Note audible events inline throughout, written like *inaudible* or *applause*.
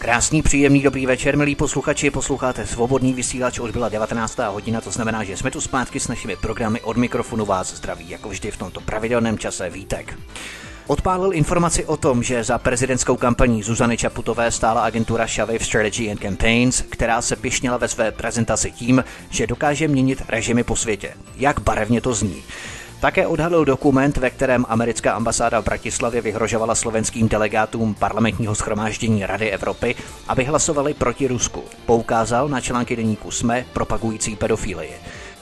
Krásný, příjemný, dobrý večer, milí posluchači. Posloucháte svobodný vysílač, už byla 19. hodina, to znamená, že jsme tu zpátky s našimi programy od mikrofonu vás zdraví, jako vždy v tomto pravidelném čase Vítek. Odpálil informaci o tom, že za prezidentskou kampaní Zuzany Čaputové stála agentura Shave Strategy and Campaigns, která se pišnila ve své prezentaci tím, že dokáže měnit režimy po světě. Jak barevně to zní. Také odhalil dokument, ve kterém americká ambasáda v Bratislavě vyhrožovala slovenským delegátům parlamentního schromáždění Rady Evropy, aby hlasovali proti Rusku. Poukázal na články deníku SME propagující pedofílii.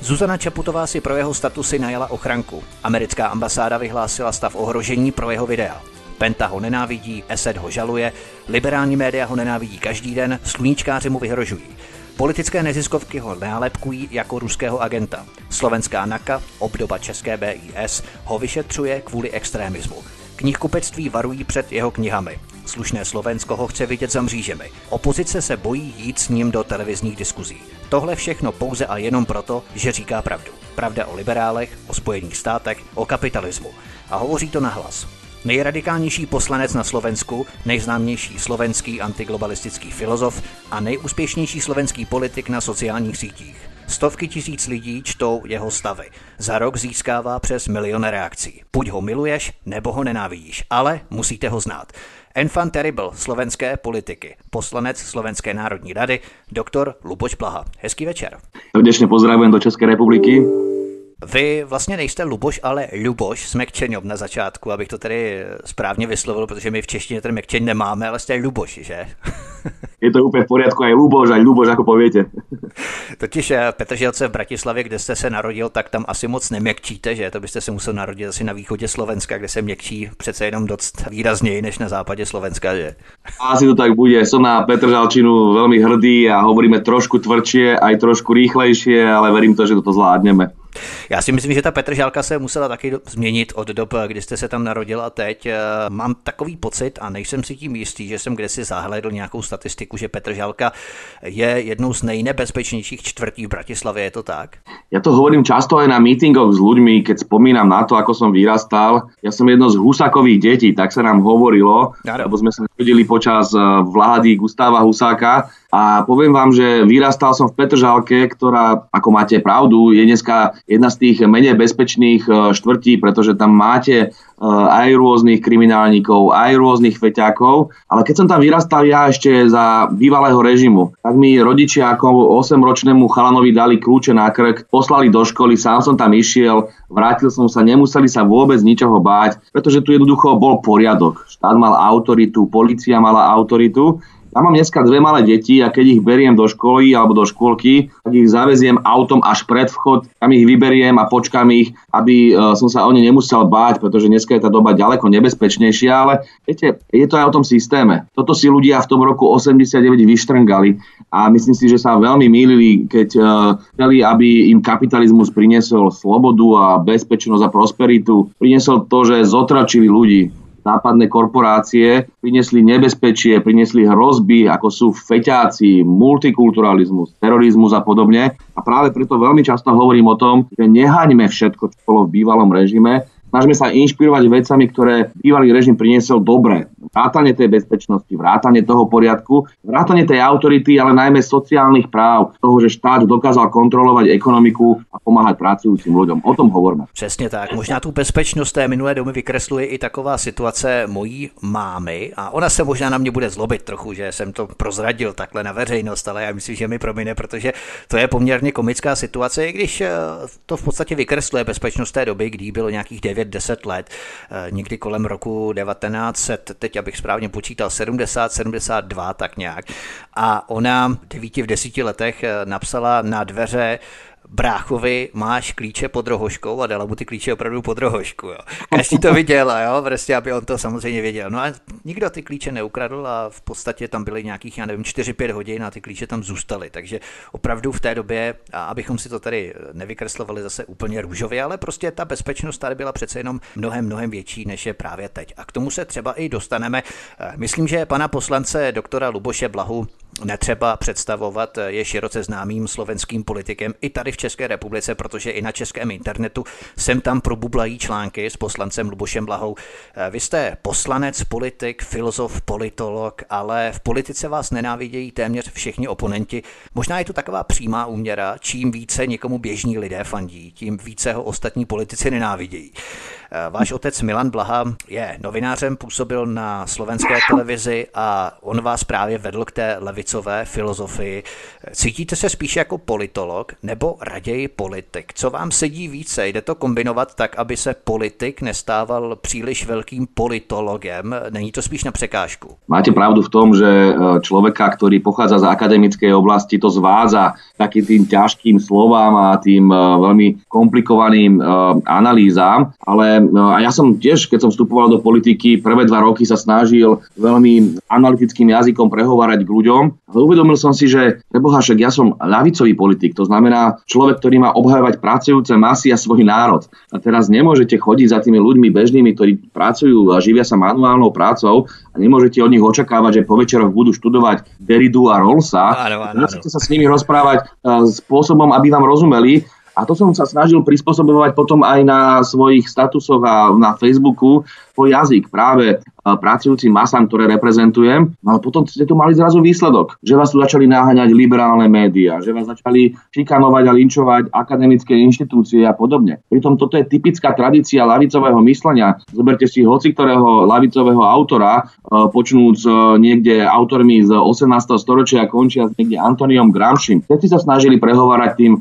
Zuzana Čaputová si pro jeho statusy najala ochranku. Americká ambasáda vyhlásila stav ohrožení pro jeho videa. Penta ho nenávidí, Esed ho žaluje, liberální média ho nenávidí každý den, sluníčkáři mu vyhrožují. Politické neziskovky ho nálepkují jako ruského agenta. Slovenská NAKA, obdoba české BIS, ho vyšetřuje kvůli extrémismu. Knihkupectví varují před jeho knihami. Slušné Slovensko ho chce vidět za mřížemi. Opozice se bojí jít s ním do televizních diskuzí. Tohle všechno pouze a jenom proto, že říká pravdu. Pravda o liberálech, o Spojených státech, o kapitalismu. A hovoří to nahlas. Nejradikálnější poslanec na Slovensku, nejznámější slovenský antiglobalistický filozof a nejúspěšnější slovenský politik na sociálních sítích. Stovky tisíc lidí čtou jeho stavy. Za rok získává přes milion reakcí. Buď ho miluješ, nebo ho nenávidíš, ale musíte ho znát. Enfant terrible slovenské politiky, poslanec Slovenské národní rady, doktor Luboš Blaha. Hezký večer. Srdečně pozdravím do České republiky. Vy vlastně nejste Luboš, ale Luboš s Mekčeňom na začátku, abych to tady správně vyslovil, protože my v češtině ten Mekčeň nemáme, ale jste Luboš, že? *laughs* Je to úplně v poriadku, aj Luboš, aj Luboš, ako poviete. *laughs* Totiž eh, Petrželce v Bratislavě, kde jste se narodil, tak tam asi moc neměkčíte, že? To byste se musel narodit asi na východě Slovenska, kde se měkčí přece jenom dost výrazněji než na západě Slovenska, že? *laughs* Asi to tak bude. Som na Petržalčinu veľmi hrdý a hovoríme trošku tvrdšie, aj trošku rýchlejšie, ale verím to, že toto zvládneme. Já si myslím, že ta Petržálka se musela taky změnit od dob, kdy jste se tam narodil a teď. Eh, mám takový pocit a nejsem si tím jistý, že jsem kdesi zahledl nějakou statistiku, že Petržálka je jednou z nejnebezpečnějších čtvrtí v Bratislavě, je to tak? Ja to hovorím často aj na mítingoch s ľuďmi, keď spomínam na to, ako som vyrastal. Ja som jedno z husákových detí, tak sa nám hovorilo, Áno. lebo sme sa chodili počas eh, vlády Gustáva Husáka a poviem vám, že vyrastal som v Petržalke, ktorá, ako máte pravdu, je dneska jedna z tých menej bezpečných e, štvrtí, pretože tam máte e, aj rôznych kriminálnikov, aj rôznych feťákov. Ale keď som tam vyrastal ja ešte za bývalého režimu, tak mi rodičia ako 8-ročnému chalanovi dali kľúče na krk, poslali do školy, sám som tam išiel, vrátil som sa, nemuseli sa vôbec ničoho báť, pretože tu jednoducho bol poriadok. Štát mal autoritu, policia mala autoritu ja mám dneska dve malé deti a keď ich beriem do školy alebo do škôlky, tak ich zaveziem autom až pred vchod, tam ich vyberiem a počkám ich, aby e, som sa o ne nemusel báť, pretože dneska je tá doba ďaleko nebezpečnejšia, ale viete, je to aj o tom systéme. Toto si ľudia v tom roku 89 vyštrngali a myslím si, že sa veľmi mýlili, keď e, chceli, aby im kapitalizmus priniesol slobodu a bezpečnosť a prosperitu. Priniesol to, že zotračili ľudí západné korporácie priniesli nebezpečie, priniesli hrozby, ako sú feťáci, multikulturalizmus, terorizmus a podobne. A práve preto veľmi často hovorím o tom, že nehaňme všetko, čo bolo v bývalom režime, Snažíme sa inšpirovať vecami, ktoré bývalý režim priniesol dobre. Vrátanie tej bezpečnosti, vrátanie toho poriadku, vrátanie tej autority, ale najmä sociálnych práv, toho, že štát dokázal kontrolovať ekonomiku a pomáhať pracujúcim ľuďom. O tom hovoríme. Přesně tak. Možná tu bezpečnost té minulé domy vykresluje i taková situace mojí mámy a ona se možná na mě bude zlobit trochu, že jsem to prozradil takhle na veřejnost, ale já myslím, že mi promine, protože to je poměrně komická situace, i když eh, to v podstatě vykresluje bezpečnost té doby, kdy bylo nějakých 9-10 let, eh, někdy kolem roku 1900, teď abych správně počítal, 70, 72, tak nějak. A ona 9 v 10 letech eh, napsala na dveře bráchovi máš klíče pod rohoškou a dala mu ty klíče opravdu pod rohošku. Jo. Každý to viděl, jo, prostě, aby on to samozřejmě věděl. No a nikdo ty klíče neukradl a v podstatě tam byly nějakých, já nevím, 4-5 hodin a ty klíče tam zůstaly. Takže opravdu v té době, a abychom si to tady nevykreslovali zase úplně růžově, ale prostě ta bezpečnost tady byla přece jenom mnohem, mnohem větší, než je právě teď. A k tomu se třeba i dostaneme. Myslím, že pana poslance doktora Luboše Blahu netřeba představovat, je široce známým slovenským politikem i tady v České republice, protože i na českém internetu sem tam probublají články s poslancem Lubošem Blahou. Vy jste poslanec, politik, filozof, politolog, ale v politice vás nenávidějí téměř všichni oponenti. Možná je to taková přímá úměra, čím více někomu běžní lidé fandí, tím více ho ostatní politici nenávidějí. Váš otec Milan Blaha je novinářem, působil na slovenské televizi a on vás právě vedl k té levicové filozofii. Cítíte se spíše jako politolog nebo raději politik? Co vám sedí více? Jde to kombinovat tak, aby se politik nestával příliš velkým politologem? Není to spíš na překážku? Máte pravdu v tom, že e, človeka, ktorý pochádza z akademickej oblasti, to zvádza takým tým ťažkým slovám a tým e, veľmi komplikovaným analýzám, ale a ja som tiež, keď som vstupoval do politiky, prvé dva roky sa snažil veľmi analytickým jazykom prehovárať k ľuďom. Ale uvedomil som si, že preboha, však ja som ľavicový politik, to znamená človek, ktorý má obhajovať pracujúce masy a svoj národ. A teraz nemôžete chodiť za tými ľuďmi bežnými, ktorí pracujú a živia sa manuálnou prácou a nemôžete od nich očakávať, že po večeroch budú študovať Deridu a Rollsa. Musíte sa s nimi rozprávať uh, spôsobom, aby vám rozumeli a to som sa snažil prispôsobovať potom aj na svojich statusoch a na Facebooku svoj jazyk práve pracujúcim masám, ktoré reprezentujem. No ale potom ste tu mali zrazu výsledok, že vás tu začali naháňať liberálne médiá, že vás začali šikanovať a linčovať akademické inštitúcie a podobne. Pritom toto je typická tradícia lavicového myslenia. Zoberte si hoci ktorého lavicového autora, počnúc niekde autormi z 18. storočia a končia niekde Antoniom Gramšim. Všetci sa snažili prehovárať tým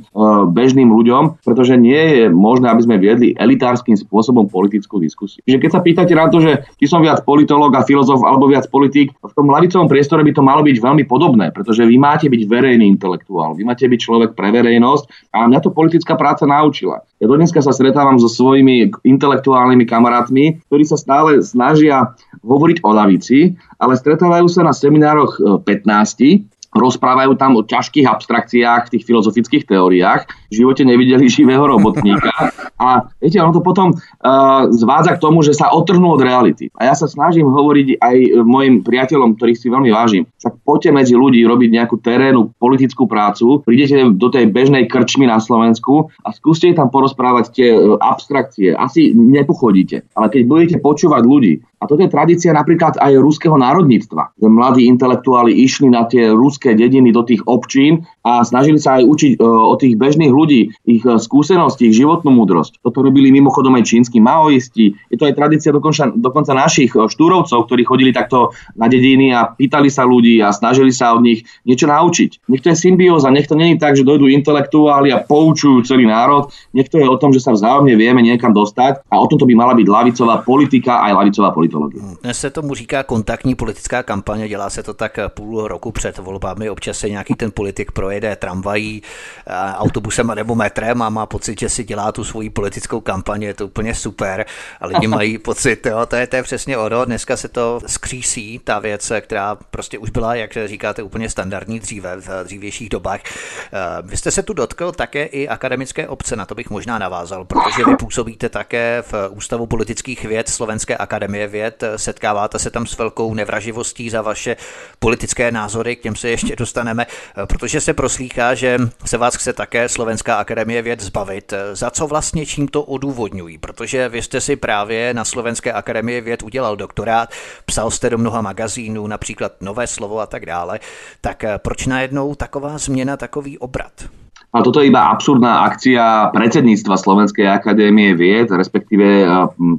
bežným ľuďom, pretože nie je možné, aby sme viedli elitárskym spôsobom politickú diskusiu. Čiže keď sa pýtate na to, že či som viac politológ a filozof alebo viac politik, v tom lavicovom priestore by to malo byť veľmi podobné, pretože vy máte byť verejný intelektuál, vy máte byť človek pre verejnosť a mňa to politická práca naučila. Ja dneska sa stretávam so svojimi intelektuálnymi kamarátmi, ktorí sa stále snažia hovoriť o lavici, ale stretávajú sa na seminároch 15 rozprávajú tam o ťažkých abstrakciách, tých filozofických teóriách, v živote nevideli živého robotníka *laughs* a viete, ono to potom uh, zvádza k tomu, že sa otrhnú od reality. A ja sa snažím hovoriť aj mojim priateľom, ktorých si veľmi vážim, však poďte medzi ľudí robiť nejakú terénu politickú prácu, prídete do tej bežnej krčmy na Slovensku a skúste tam porozprávať tie e, abstrakcie. Asi nepochodíte, ale keď budete počúvať ľudí, a toto je tradícia napríklad aj ruského národníctva, že mladí intelektuáli išli na tie ruské dediny do tých občín a snažili sa aj učiť e, o tých bežných ľudí, ich e, skúsenosti, ich životnú múdrosť. Toto robili mimochodom aj čínsky maoisti. Je to aj tradícia dokonca, dokonca našich e, štúrovcov, ktorí chodili takto na dediny a pýtali sa ľudí a snažili sa od nich niečo naučiť. Nech je symbióza, nech to není tak, že dojdú intelektuáli a poučujú celý národ. Nech je o tom, že sa vzájomne vieme niekam dostať a o tomto by mala byť lavicová politika aj lavicová politika politologii. Dnes se tomu říká kontaktní politická kampaně, dělá se to tak půl roku před volbami, občas se nějaký ten politik projede tramvají, autobusem nebo metrem a má pocit, že si dělá tu svoji politickou kampaně, je to úplně super. A lidi *laughs* mají pocit, jo, to je, to je přesně ono, dneska se to skřísí, ta věc, která prostě už byla, jak říkáte, úplně standardní dříve, v dřívějších dobách. Vy jste se tu dotkl také i akademické obce, na to bych možná navázal, protože vy působíte také v Ústavu politických věd Slovenské akademie věd, setkáváte se tam s velkou nevraživostí za vaše politické názory, k těm se ještě dostaneme, protože se proslýchá, že se vás chce také Slovenská akademie věd zbavit. Za co vlastně čím to odůvodňují? Protože vy jste si právě na Slovenské akademie věd udělal doktorát, psal jste do mnoha magazínů, například Nové slovo a tak dále. Tak proč najednou taková změna, takový obrat? A toto je iba absurdná akcia predsedníctva Slovenskej akadémie vied, respektíve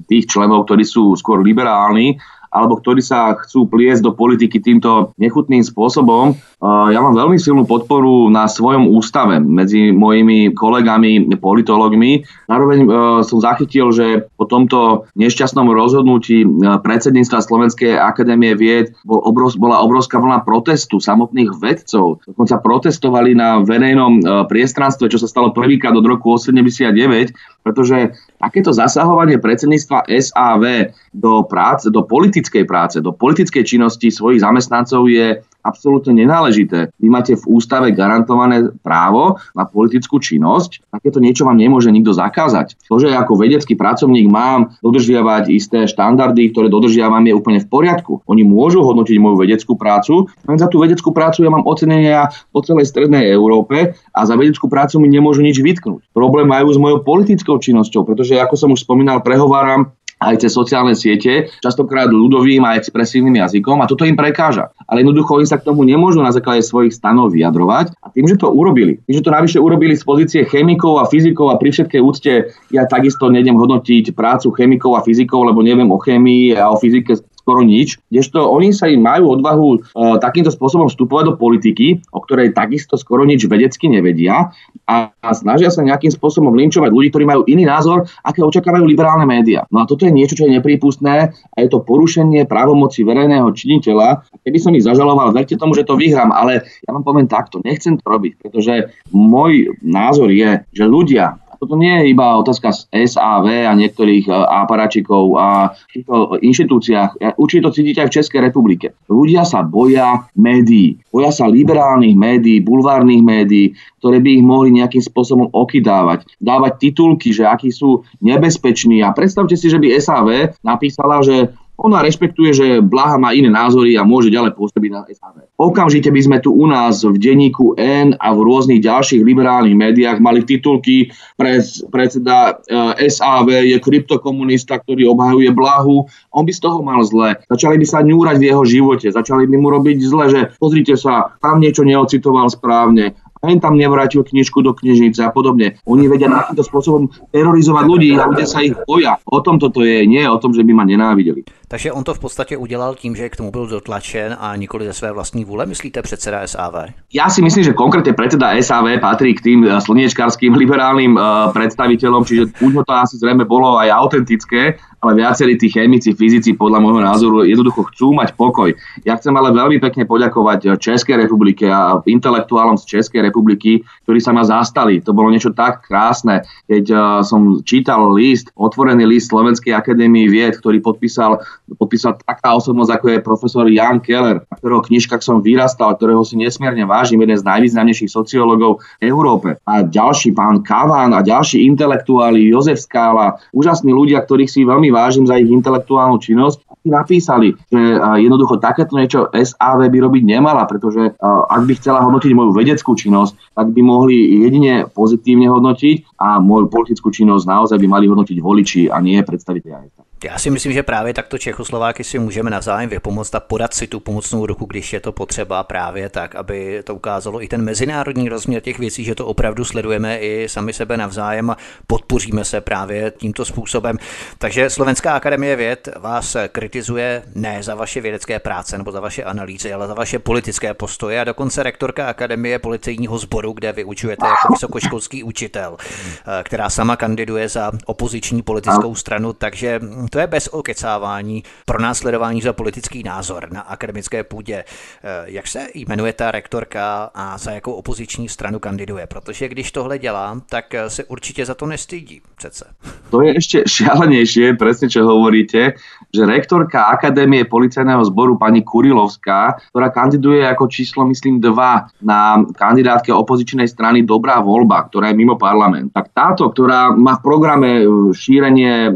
tých členov, ktorí sú skôr liberálni alebo ktorí sa chcú pliesť do politiky týmto nechutným spôsobom. Ja mám veľmi silnú podporu na svojom ústave medzi mojimi kolegami, politologmi. Zároveň som zachytil, že po tomto nešťastnom rozhodnutí predsedníctva Slovenskej akadémie vied bol obrov, bola obrovská vlna protestu samotných vedcov. Dokonca protestovali na verejnom priestranstve, čo sa stalo prvýkrát od roku 89, pretože takéto zasahovanie predsedníctva SAV do práce, do politickej práce, do politickej činnosti svojich zamestnancov je absolútne nenáležité. Vy máte v ústave garantované právo na politickú činnosť, takéto niečo vám nemôže nikto zakázať. To, že ako vedecký pracovník mám dodržiavať isté štandardy, ktoré dodržiavam, je úplne v poriadku. Oni môžu hodnotiť moju vedeckú prácu, len za tú vedeckú prácu ja mám ocenenia po celej strednej Európe a za vedeckú prácu mi nemôžu nič vytknúť. Problém majú s mojou politickou činnosťou, pretože ako som už spomínal, prehováram aj cez sociálne siete, častokrát ľudovým a expresívnym jazykom a toto im prekáža. Ale jednoducho oni sa k tomu nemôžu na základe svojich stanov vyjadrovať a tým, že to urobili, tým, že to navyše urobili z pozície chemikov a fyzikov a pri všetkej úcte ja takisto nejdem hodnotiť prácu chemikov a fyzikov, lebo neviem o chémii a o fyzike skoro nič, kdežto oni sa im majú odvahu e, takýmto spôsobom vstupovať do politiky, o ktorej takisto skoro nič vedecky nevedia a, a snažia sa nejakým spôsobom linčovať ľudí, ktorí majú iný názor, aké očakávajú liberálne médiá. No a toto je niečo, čo je neprípustné a je to porušenie právomoci verejného činiteľa. Keby som ich zažaloval, verte tomu, že to vyhrám, ale ja vám poviem takto, nechcem to robiť, pretože môj názor je, že ľudia, toto nie je iba otázka z SAV a niektorých e, aparačikov a týchto inštitúciách. Určite to cítite aj v Českej republike. Ľudia sa boja médií. Boja sa liberálnych médií, bulvárnych médií, ktoré by ich mohli nejakým spôsobom okydávať. Dávať titulky, že akí sú nebezpeční. A predstavte si, že by SAV napísala, že ona rešpektuje, že Blaha má iné názory a môže ďalej pôsobiť na SAV. Okamžite by sme tu u nás v denníku N a v rôznych ďalších liberálnych médiách mali titulky pre predseda eh, SAV je kryptokomunista, ktorý obhajuje Blahu. On by z toho mal zle. Začali by sa ňúrať v jeho živote, začali by mu robiť zle, že pozrite sa, tam niečo neocitoval správne len tam nevrátil knižku do knižnice a podobne. Oni vedia takýmto spôsobom terorizovať ľudí a ľudia sa ich boja. O tom toto je, nie o tom, že by ma nenávideli. Takže on to v podstatě udělal tím, že k tomu byl dotlačen a nikoli ze své vlastní vůle, myslíte předseda SAV? Ja si myslím, že konkrétne predseda SAV patrí k tým eh, slniečkarským liberálnym uh, predstaviteľom, čiže už to asi zrejme bolo aj autentické, ale viacerí tí chemici, fyzici podľa môjho názoru jednoducho chcú mať pokoj. Ja chcem ale veľmi pekne poďakovať Českej republike a intelektuálom z Českej republiky, ktorí sa ma zastali. To bolo niečo tak krásne, keď uh, som čítal list, otvorený list Slovenskej akadémie vied, ktorý podpísal, podpísal taká osobnosť, ako je profesor Jan Keller, na ktorého knižkách som vyrastal, ktorého si nesmierne vážim, jeden z najvýznamnejších sociológov v Európe. A ďalší pán Kavan a ďalší intelektuáli, Jozef Skála, úžasní ľudia, ktorých si veľmi veľmi vážim za ich intelektuálnu činnosť, napísali, že jednoducho takéto niečo SAV by robiť nemala, pretože ak by chcela hodnotiť moju vedeckú činnosť, tak by mohli jedine pozitívne hodnotiť a moju politickú činnosť naozaj by mali hodnotiť voliči a nie predstaviteľe. Já si myslím, že právě takto Čechoslováky si můžeme navzájem vypomoct a podat si tu pomocnou ruku, když je to potřeba právě tak, aby to ukázalo i ten mezinárodní rozměr těch věcí, že to opravdu sledujeme i sami sebe navzájem a podpoříme se právě tímto způsobem. Takže Slovenská akademie věd vás kritizuje ne za vaše vědecké práce nebo za vaše analýzy, ale za vaše politické postoje a dokonce rektorka Akademie policejního sboru, kde vyučujete jako vysokoškolský učitel, která sama kandiduje za opoziční politickou stranu, takže to je bez okecávání pro následování za politický názor na akademické půdě. Eh, jak se jmenuje ta rektorka a za jakou opoziční stranu kandiduje? Protože když tohle dělá, tak eh, se určitě za to nestydí přece. To je ešte šialenejšie, presne čo hovoríte, že rektorka Akadémie policajného zboru pani Kurilovská, ktorá kandiduje ako číslo, myslím, 2 na kandidátke opozičnej strany Dobrá voľba, ktorá je mimo parlament. Tak táto, ktorá má v programe eh, šírenie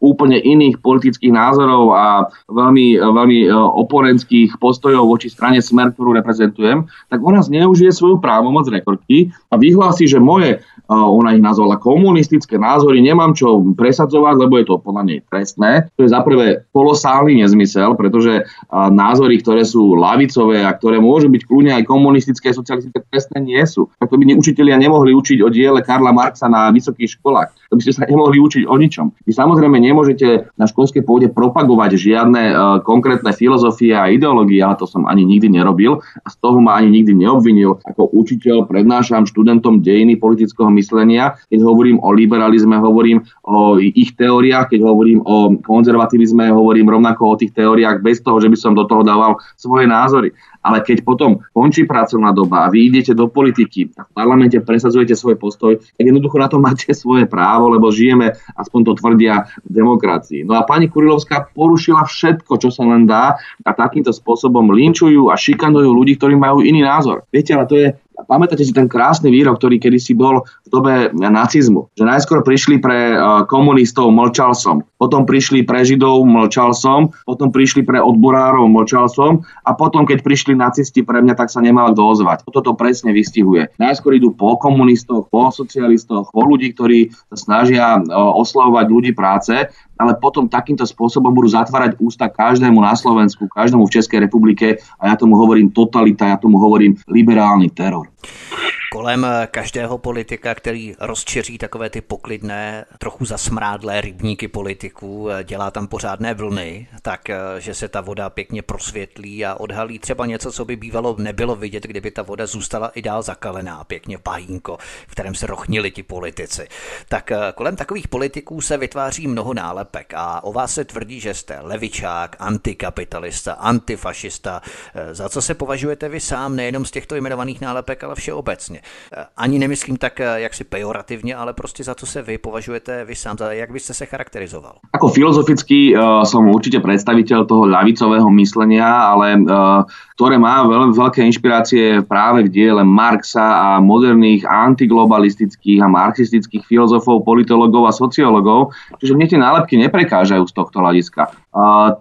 úplne úplne iných politických názorov a veľmi, veľmi e, oponentských postojov voči strane Smer, ktorú reprezentujem, tak ona zneužije svoju právomoc rekordky a vyhlási, že moje, e, ona ich nazvala komunistické názory, nemám čo presadzovať, lebo je to podľa nej trestné. To je za prvé kolosálny nezmysel, pretože e, názory, ktoré sú lavicové a ktoré môžu byť kľudne aj komunistické, socialistické, trestné nie sú. Tak to by učitelia nemohli učiť o diele Karla Marxa na vysokých školách. To by ste sa nemohli učiť o ničom. Vy samozrejme nemôžete nechcete na školskej pôde propagovať žiadne uh, konkrétne filozofie a ideológie, ale to som ani nikdy nerobil a z toho ma ani nikdy neobvinil. Ako učiteľ prednášam študentom dejiny politického myslenia, keď hovorím o liberalizme, hovorím o ich teóriách, keď hovorím o konzervativizme, hovorím rovnako o tých teóriách bez toho, že by som do toho dával svoje názory. Ale keď potom končí pracovná doba a vy idete do politiky a v parlamente presadzujete svoj postoj, tak jednoducho na to máte *laughs* svoje právo, lebo žijeme, aspoň to tvrdia, v demokracii. No a pani Kurilovská porušila všetko, čo sa len dá a takýmto spôsobom linčujú a šikanujú ľudí, ktorí majú iný názor. Viete, ale to je pamätáte si ten krásny výrok, ktorý kedysi bol v dobe nacizmu, že najskôr prišli pre e, komunistov, mlčal som, potom prišli pre židov, mlčal som, potom prišli pre odborárov, mlčal som. A potom, keď prišli nacisti pre mňa, tak sa nemal kto ozvať. Toto to presne vystihuje. Najskôr idú po komunistoch, po socialistoch, po ľudí, ktorí sa snažia e, oslavovať ľudí práce, ale potom takýmto spôsobom budú zatvárať ústa každému na Slovensku, každému v Českej republike a ja tomu hovorím totalita, ja tomu hovorím liberálny teror. Kolem eh, každého politika, který rozčeří takové ty poklidné, trochu zasmrádlé rybníky politiků, eh, dělá tam pořádné vlny, tak eh, že se ta voda pěkně prosvětlí a odhalí třeba něco, co by bývalo nebylo vidět, kdyby ta voda zůstala i dál zakalená, pěkně pahínko, v kterém se rochnili ti politici. Tak kolem takových politiků se vytváří mnoho nálepek a o vás se tvrdí, že jste levičák, antikapitalista, antifašista. Za co se považujete vy sám nejenom z těchto jmenovaných nálepek, ale všeobecně? Ani nemyslím tak jaksi pejorativně, ale prostě za co se vy považujete vy sám, za jak byste se charakterizoval? Ako filozoficky uh, som určite predstaviteľ toho ľavicového myslenia, ale uh, ktoré má veľmi veľké inšpirácie práve v diele Marxa a moderných antiglobalistických a marxistických filozofov, politologov a sociologov. Čiže mne tie nálepky neprekážajú z tohto hľadiska.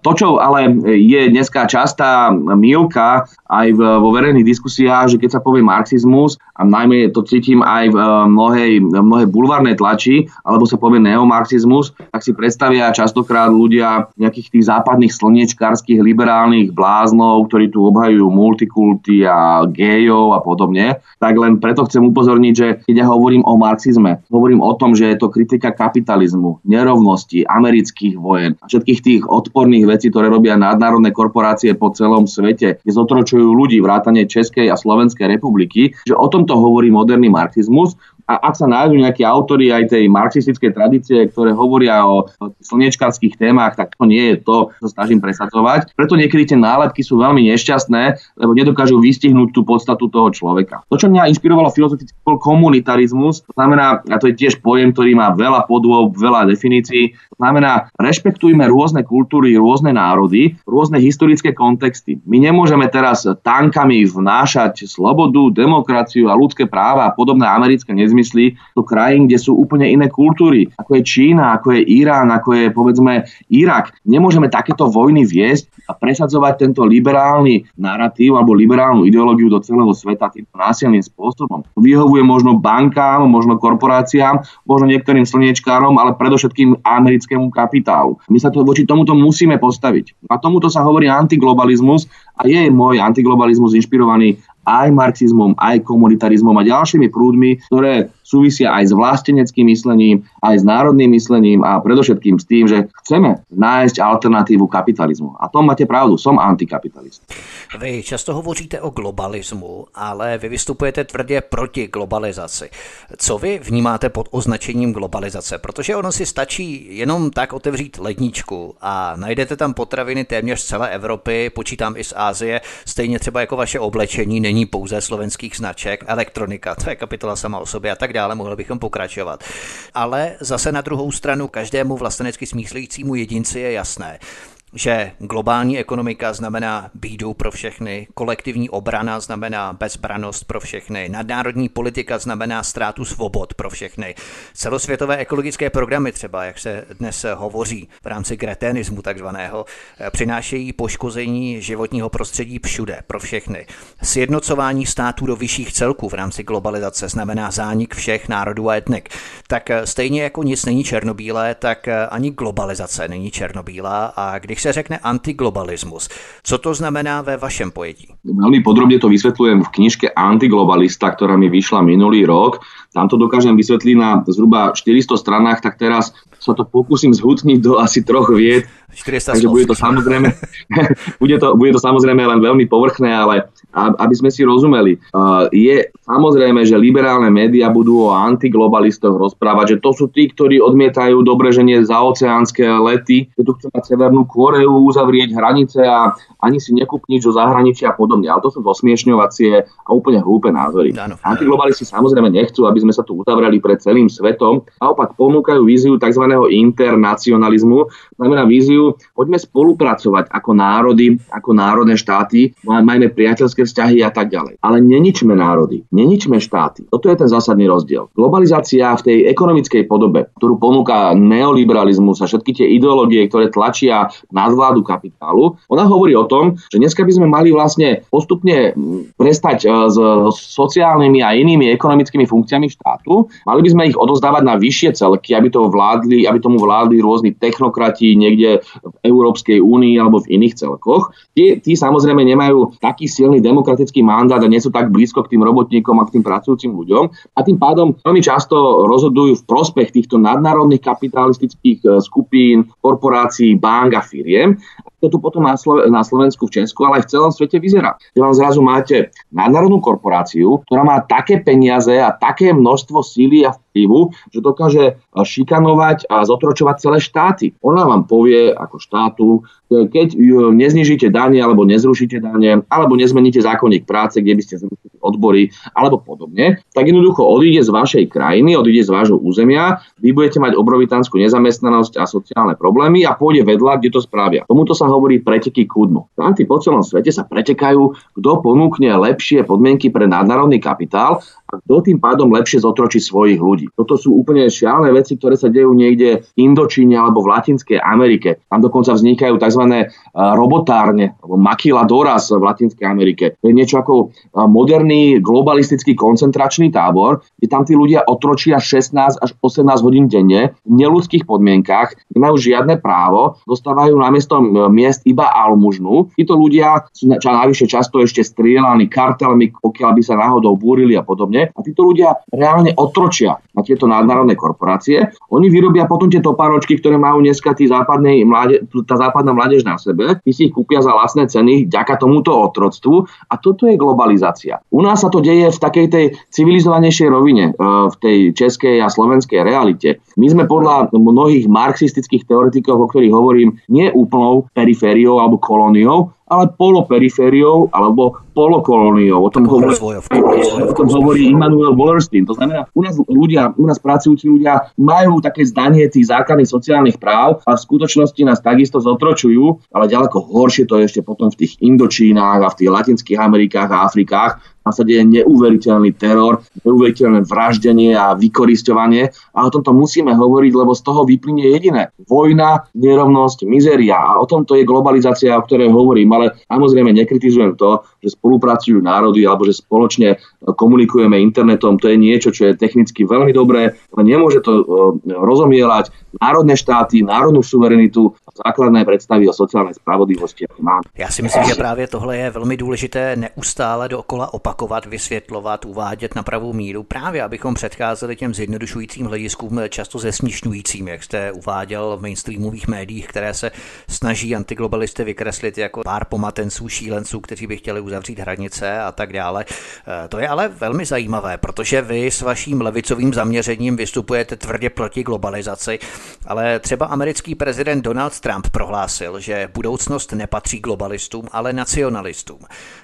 To, čo ale je dneska častá milka aj vo verejných diskusiách, že keď sa povie marxizmus, a najmä to cítim aj v mnohej, mnohej bulvárnej tlači, alebo sa povie neomarxizmus, tak si predstavia častokrát ľudia nejakých tých západných slniečkárskych liberálnych bláznov, ktorí tu obhajujú multikulty a gejov a podobne. Tak len preto chcem upozorniť, že keď ja hovorím o marxizme, hovorím o tom, že je to kritika kapitalizmu, nerovnosti, amerických vojen a všetkých tých odporných vecí, ktoré robia nadnárodné korporácie po celom svete, kde zotročujú ľudí vrátane Českej a Slovenskej republiky, že o tomto hovorí moderný marxizmus a ak sa nájdú nejakí autory aj tej marxistickej tradície, ktoré hovoria o, slnečkárských témach, tak to nie je to, čo snažím presadzovať. Preto niekedy tie nálepky sú veľmi nešťastné, lebo nedokážu vystihnúť tú podstatu toho človeka. To, čo mňa inšpirovalo filozoficky, bol komunitarizmus. To znamená, a to je tiež pojem, ktorý má veľa podôb, veľa definícií. To znamená, rešpektujme rôzne kultúry, rôzne národy, rôzne historické kontexty. My nemôžeme teraz tankami vnášať slobodu, demokraciu a ľudské práva a podobné americké nezmysly zmysly do krajín, kde sú úplne iné kultúry, ako je Čína, ako je Irán, ako je povedzme Irak. Nemôžeme takéto vojny viesť a presadzovať tento liberálny narratív alebo liberálnu ideológiu do celého sveta týmto násilným spôsobom. Vyhovuje možno bankám, možno korporáciám, možno niektorým slniečkárom, ale predovšetkým americkému kapitálu. My sa to voči tomuto musíme postaviť. A tomuto sa hovorí antiglobalizmus a je môj antiglobalizmus inšpirovaný aj marxizmom, aj komunitarizmom a ďalšími prúdmi, ktoré súvisia aj s vlasteneckým myslením, aj s národným myslením a predovšetkým s tým, že chceme nájsť alternatívu kapitalizmu. A to máte pravdu, som antikapitalist. Vy často hovoříte o globalismu, ale vy vystupujete tvrdě proti globalizaci. Co vy vnímáte pod označením globalizace? Protože ono si stačí jenom tak otevřít ledničku a najdete tam potraviny téměř z celé Evropy, počítám i z Ázie, stejně třeba jako vaše oblečení není pouze slovenských značek, elektronika, to je kapitola sama o sobě a tak dále, mohli bychom pokračovat. Ale zase na druhou stranu každému vlastenecky smýšlejícímu jedinci je jasné, že globální ekonomika znamená bídu pro všechny, kolektivní obrana znamená bezbranost pro všechny, nadnárodní politika znamená ztrátu svobod pro všechny. Celosvětové ekologické programy třeba, jak se dnes hovoří v rámci greténismu takzvaného, přinášejí poškození životního prostředí všude pro všechny. Sjednocování států do vyšších celků v rámci globalizace znamená zánik všech národů a etnik. Tak stejně jako nic není černobílé, tak ani globalizace není černobílá a když se řekne antiglobalismus. Co to znamená ve vašem pojetí? Veľmi podrobne to vysvetľujem v knižke Antiglobalista, ktorá mi vyšla minulý rok. Tam to dokážem vysvetliť na zhruba 400 stranách, tak teraz sa to pokúsim zhutniť do asi troch vied. Takže bude to samozrejme, *laughs* bude to, bude to samozrejme len veľmi povrchné, ale aby sme si rozumeli, je samozrejme, že liberálne médiá budú o antiglobalistoch rozprávať, že to sú tí, ktorí odmietajú dobre, že nie za oceánske lety, že tu chcú mať Severnú Koreu, uzavrieť hranice a ani si nekúpniť zo zahraničia a podobne. Ale to sú zosmiešňovacie a úplne hlúpe názory. Antiglobalisti samozrejme nechcú, aby sme sa tu uzavreli pred celým svetom. Naopak ponúkajú víziu tzv. internacionalizmu, znamená víziu, poďme spolupracovať ako národy, ako národné štáty, majme priateľské vzťahy a tak ďalej. Ale neničme národy, neničme štáty. Toto je ten zásadný rozdiel. Globalizácia v tej ekonomickej podobe, ktorú ponúka neoliberalizmus a všetky tie ideológie, ktoré tlačia nadvládu kapitálu, ona hovorí o tom, že dneska by sme mali vlastne postupne prestať e, s sociálnymi a inými ekonomickými funkciami štátu. Mali by sme ich odozdávať na vyššie celky, aby, to vládli, aby tomu vládli rôzni technokrati niekde v Európskej únii alebo v iných celkoch. Tí, tí samozrejme nemajú taký silný demokratický mandát a nie sú tak blízko k tým robotníkom a k tým pracujúcim ľuďom a tým pádom veľmi často rozhodujú v prospech týchto nadnárodných kapitalistických e, skupín, korporácií, bank a firiem. To tu potom na, Slovensku, v Česku, ale aj v celom svete vyzerá. Že vám zrazu máte nadnárodnú korporáciu, ktorá má také peniaze a také množstvo síly a že dokáže šikanovať a zotročovať celé štáty. Ona vám povie ako štátu, keď neznižíte dane alebo nezrušíte dane, alebo nezmeníte zákonník práce, kde by ste zrušili odbory alebo podobne, tak jednoducho odíde z vašej krajiny, odíde z vášho územia, vy budete mať obrovitánsku nezamestnanosť a sociálne problémy a pôjde vedľa, kde to spravia. Tomuto sa hovorí preteky ku dnu. Po celom svete sa pretekajú, kto ponúkne lepšie podmienky pre nadnárodný kapitál a kto tým pádom lepšie zotročí svojich ľudí. Toto sú úplne šialené veci, ktoré sa dejú niekde v Indočíne alebo v Latinskej Amerike. Tam dokonca vznikajú tzv. Robotárne alebo maquiladoras v Latinskej Amerike. To je niečo ako moderný globalistický koncentračný tábor, kde tam tí ľudia otročia 16 až 18 hodín denne v neludských podmienkach, nemajú žiadne právo, dostávajú namiesto miest iba almužnu. Títo ľudia sú čo najvyššie často ešte strieľaní kartelmi, pokiaľ by sa náhodou búrili a podobne. A títo ľudia reálne otročia na tieto nadnárodné korporácie. Oni vyrobia potom tie topáročky, ktoré majú dneska tí západnej mláde, tá západná mládež na sebe. Ty si ich kúpia za vlastné ceny ďaka tomuto otroctvu. A toto je globalizácia. U nás sa to deje v takej tej civilizovanejšej rovine, e, v tej českej a slovenskej realite. My sme podľa mnohých marxistických teoretikov, o ktorých hovorím, nie úplnou perifériou alebo kolóniou, ale poloperifériou alebo polokolóniou. O tom, hovorí, o tom hovorí Immanuel Wallerstein. To znamená, u nás ľudia, u nás pracujúci ľudia majú také zdanie tých základných sociálnych práv a v skutočnosti nás takisto zotročujú, ale ďaleko horšie to je ešte potom v tých Indočínach a v tých Latinských Amerikách a Afrikách, tam sa deje neuveriteľný teror, neuveriteľné vraždenie a vykoristovanie a o tomto musíme hovoriť, lebo z toho vyplynie jediné. Vojna, nerovnosť, mizeria. A o tomto je globalizácia, o ktorej hovorím, ale samozrejme nekritizujem to, že spolupracujú národy alebo že spoločne komunikujeme internetom, to je niečo, čo je technicky veľmi dobré, ale nemôže to e, rozomielať národné štáty, národnú suverenitu a základné predstavy o sociálnej spravodlivosti. Já si myslím, že právě tohle je velmi důležité neustále dokola opakovat, vysvětlovat, uvádět na pravou míru, právě abychom předcházeli těm zjednodušujícím hlediskům, často zesnišňujícím, jak jste uváděl v mainstreamových médiích, které se snaží antiglobalisty vykreslit jako pár pomatenců, šílenců, kteří by chtěli uzavřít hranice a tak dále. E, to je ale velmi zajímavé, protože vy s vaším levicovým zaměřením vystupujete tvrdě proti globalizaci, ale třeba americký prezident Donald Trump prohlásil, že budoucnost nepatří globalistům, ale nacionalistům.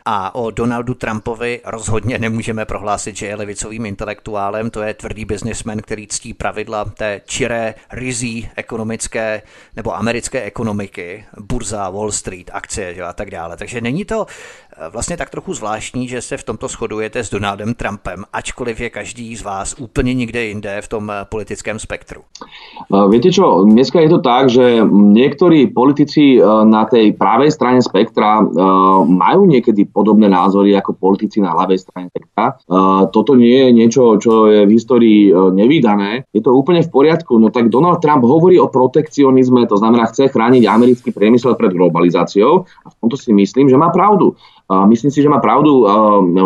A o Donaldu Trumpovi rozhodně nemůžeme prohlásit, že je levicovým intelektuálem, to je tvrdý biznismen, který ctí pravidla té čiré, rizí ekonomické nebo americké ekonomiky, burza, Wall Street, akcie a tak dále. Takže není to vlastně tak trochu zvláštní, že se v tomto shodujete s Donaldem Trumpem, ačkoliv je každý z vás úplně nikde jinde v tom politickém spektru. Viete čo, dneska je to tak, že niektorí politici na tej pravej strane spektra majú niekedy podobné názory ako politici na ľavej strane spektra. Toto nie je niečo, čo je v histórii nevydané. Je to úplne v poriadku. No tak Donald Trump hovorí o protekcionizme, to znamená, chce chrániť americký priemysel pred globalizáciou a v tomto si myslím, že má pravdu. Myslím si, že má pravdu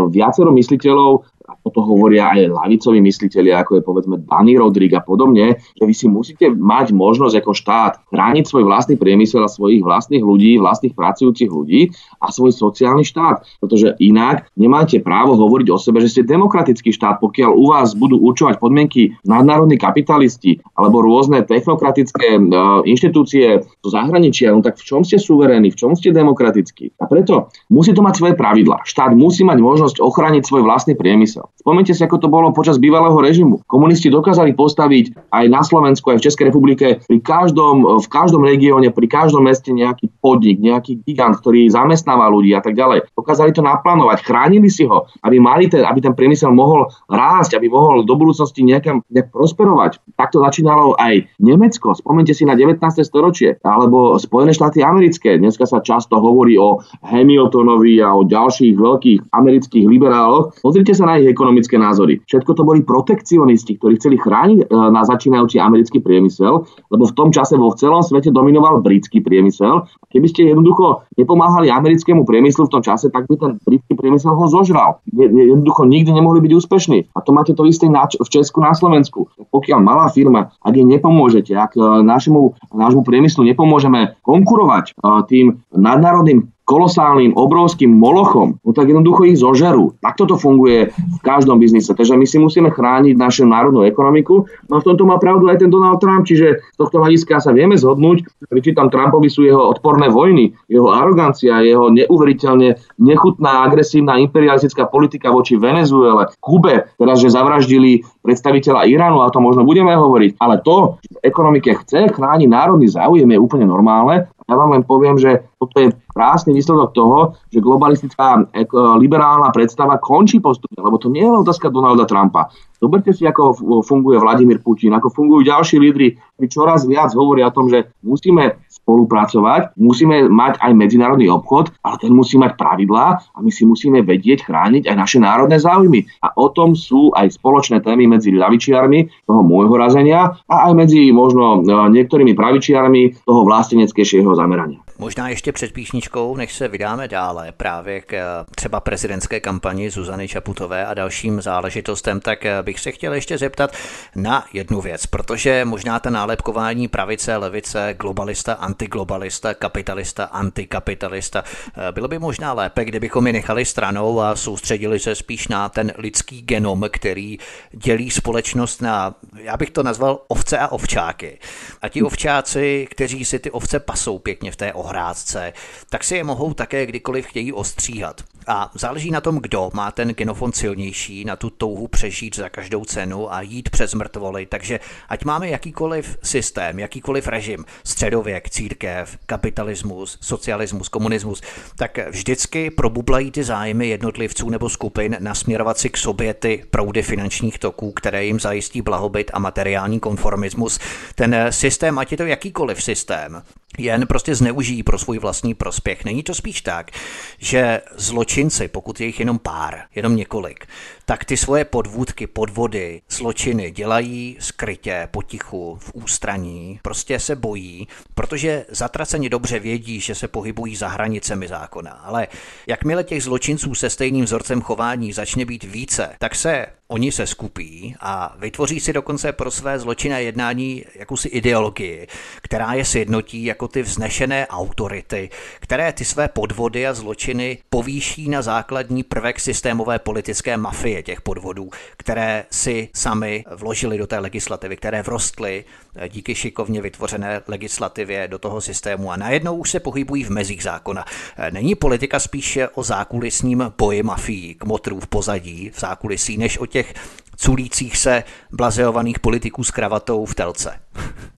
viacero mysliteľov a toto hovoria aj lavicoví mysliteľi, ako je povedzme Danny Rodrík a podobne, že vy si musíte mať možnosť ako štát chrániť svoj vlastný priemysel a svojich vlastných ľudí, vlastných pracujúcich ľudí a svoj sociálny štát. Pretože inak nemáte právo hovoriť o sebe, že ste demokratický štát, pokiaľ u vás budú určovať podmienky nadnárodní kapitalisti alebo rôzne technokratické uh, inštitúcie zo zahraničia, no tak v čom ste suverénni, v čom ste demokratickí? A preto musí to mať svoje pravidlá. Štát musí mať možnosť ochrániť svoj vlastný priemysel. Spomente si, ako to bolo počas bývalého režimu. Komunisti dokázali postaviť aj na Slovensku, aj v Českej republike, pri každom, v každom regióne, pri každom meste nejaký podnik, nejaký gigant, ktorý zamestnáva ľudí a tak ďalej. Dokázali to naplánovať, chránili si ho, aby, mali ten, aby ten priemysel mohol rásť, aby mohol do budúcnosti nejakam nejak prosperovať. Takto začínalo aj Nemecko. Spomente si na 19. storočie, alebo Spojené štáty americké. Dneska sa často hovorí o Hamiltonovi a o ďalších veľkých amerických liberáloch. Pozrite sa na ich ekonomické názory. Všetko to boli protekcionisti, ktorí chceli chrániť e, na začínajúci americký priemysel, lebo v tom čase vo celom svete dominoval britský priemysel. Keby ste jednoducho nepomáhali americkému priemyslu v tom čase, tak by ten britský priemysel ho zožral. Jednoducho nikdy nemohli byť úspešní. A to máte to isté v Česku na Slovensku. Pokiaľ malá firma, ak jej nepomôžete, ak e, našemu, nášmu priemyslu nepomôžeme konkurovať e, tým nadnárodným kolosálnym, obrovským molochom, no tak jednoducho ich zožerú. Takto to funguje v každom biznise. Takže my si musíme chrániť našu národnú ekonomiku. No v tomto má pravdu aj ten Donald Trump, čiže z tohto hľadiska sa vieme zhodnúť. Vyčítam Trumpovi sú jeho odporné vojny, jeho arogancia, jeho neuveriteľne nechutná, agresívna imperialistická politika voči Venezuele, Kube, teraz, že zavraždili predstaviteľa Iránu, a to možno budeme hovoriť, ale to, že ekonomike chce chrániť národný záujem, je úplne normálne ja vám len poviem, že toto je krásny výsledok toho, že globalistická liberálna predstava končí postupne, lebo to nie je otázka Donalda Trumpa. Zoberte si, ako funguje Vladimír Putin, ako fungujú ďalší lídry, ktorí čoraz viac hovoria o tom, že musíme spolupracovať, musíme mať aj medzinárodný obchod, ale ten musí mať pravidlá a my si musíme vedieť chrániť aj naše národné záujmy. A o tom sú aj spoločné témy medzi ľavičiarmi toho môjho razenia a aj medzi možno e, niektorými pravičiarmi toho vlasteneckejšieho zamerania. Možná ještě před píšničkou, než se vydáme dále právě k eh, třeba prezidentské kampani Zuzany Čaputové a dalším záležitostem, tak eh, bych se chtěl ještě zeptat na jednu věc, protože možná ta nálepkování pravice, levice, globalista, antiglobalista, kapitalista, antikapitalista, eh, bylo by možná lépe, kdybychom je nechali stranou a soustředili se spíš na ten lidský genom, který dělí společnost na, já bych to nazval ovce a ovčáky. A ti ovčáci, kteří si ty ovce pasou pěkně v té ohrádce, tak si je mohou také kdykoliv chtějí ostříhat. A záleží na tom, kdo má ten genofond silnější, na tu touhu přežít za každou cenu a jít přes mrtvoly. Takže ať máme jakýkoliv systém, jakýkoliv režim, středověk, církev, kapitalismus, socialismus, komunismus, tak vždycky probublají ty zájmy jednotlivců nebo skupin nasměrovat si k sobě ty proudy finančních toků, které jim zajistí blahobyt a materiální konformismus. Ten systém, ať je to jakýkoliv systém, jen prostě zneužijí pro svůj vlastní prospěch. Není to spíš tak, že zločinci, pokud je jich jenom pár, jenom několik, tak ty svoje podvůdky, podvody, zločiny dělají skrytě, potichu, v ústraní, prostě se bojí, protože zatraceni dobře vědí, že se pohybují za hranicemi zákona. Ale jakmile těch zločinců se stejným vzorcem chování začne být více, tak se oni se skupí a vytvoří si dokonce pro své zločinné jednání jakousi ideologii, která je sjednotí jako ty vznešené autority, které ty své podvody a zločiny povýší na základní prvek systémové politické mafie těch podvodů, které si sami vložili do té legislativy, které vrostly díky šikovně vytvořené legislativě do toho systému a najednou už se pohybují v mezích zákona. Není politika spíše o zákulisním boji mafií, kmotrů v pozadí, v zákulisí, než o těch culících se blazeovaných politiků s kravatou v telce.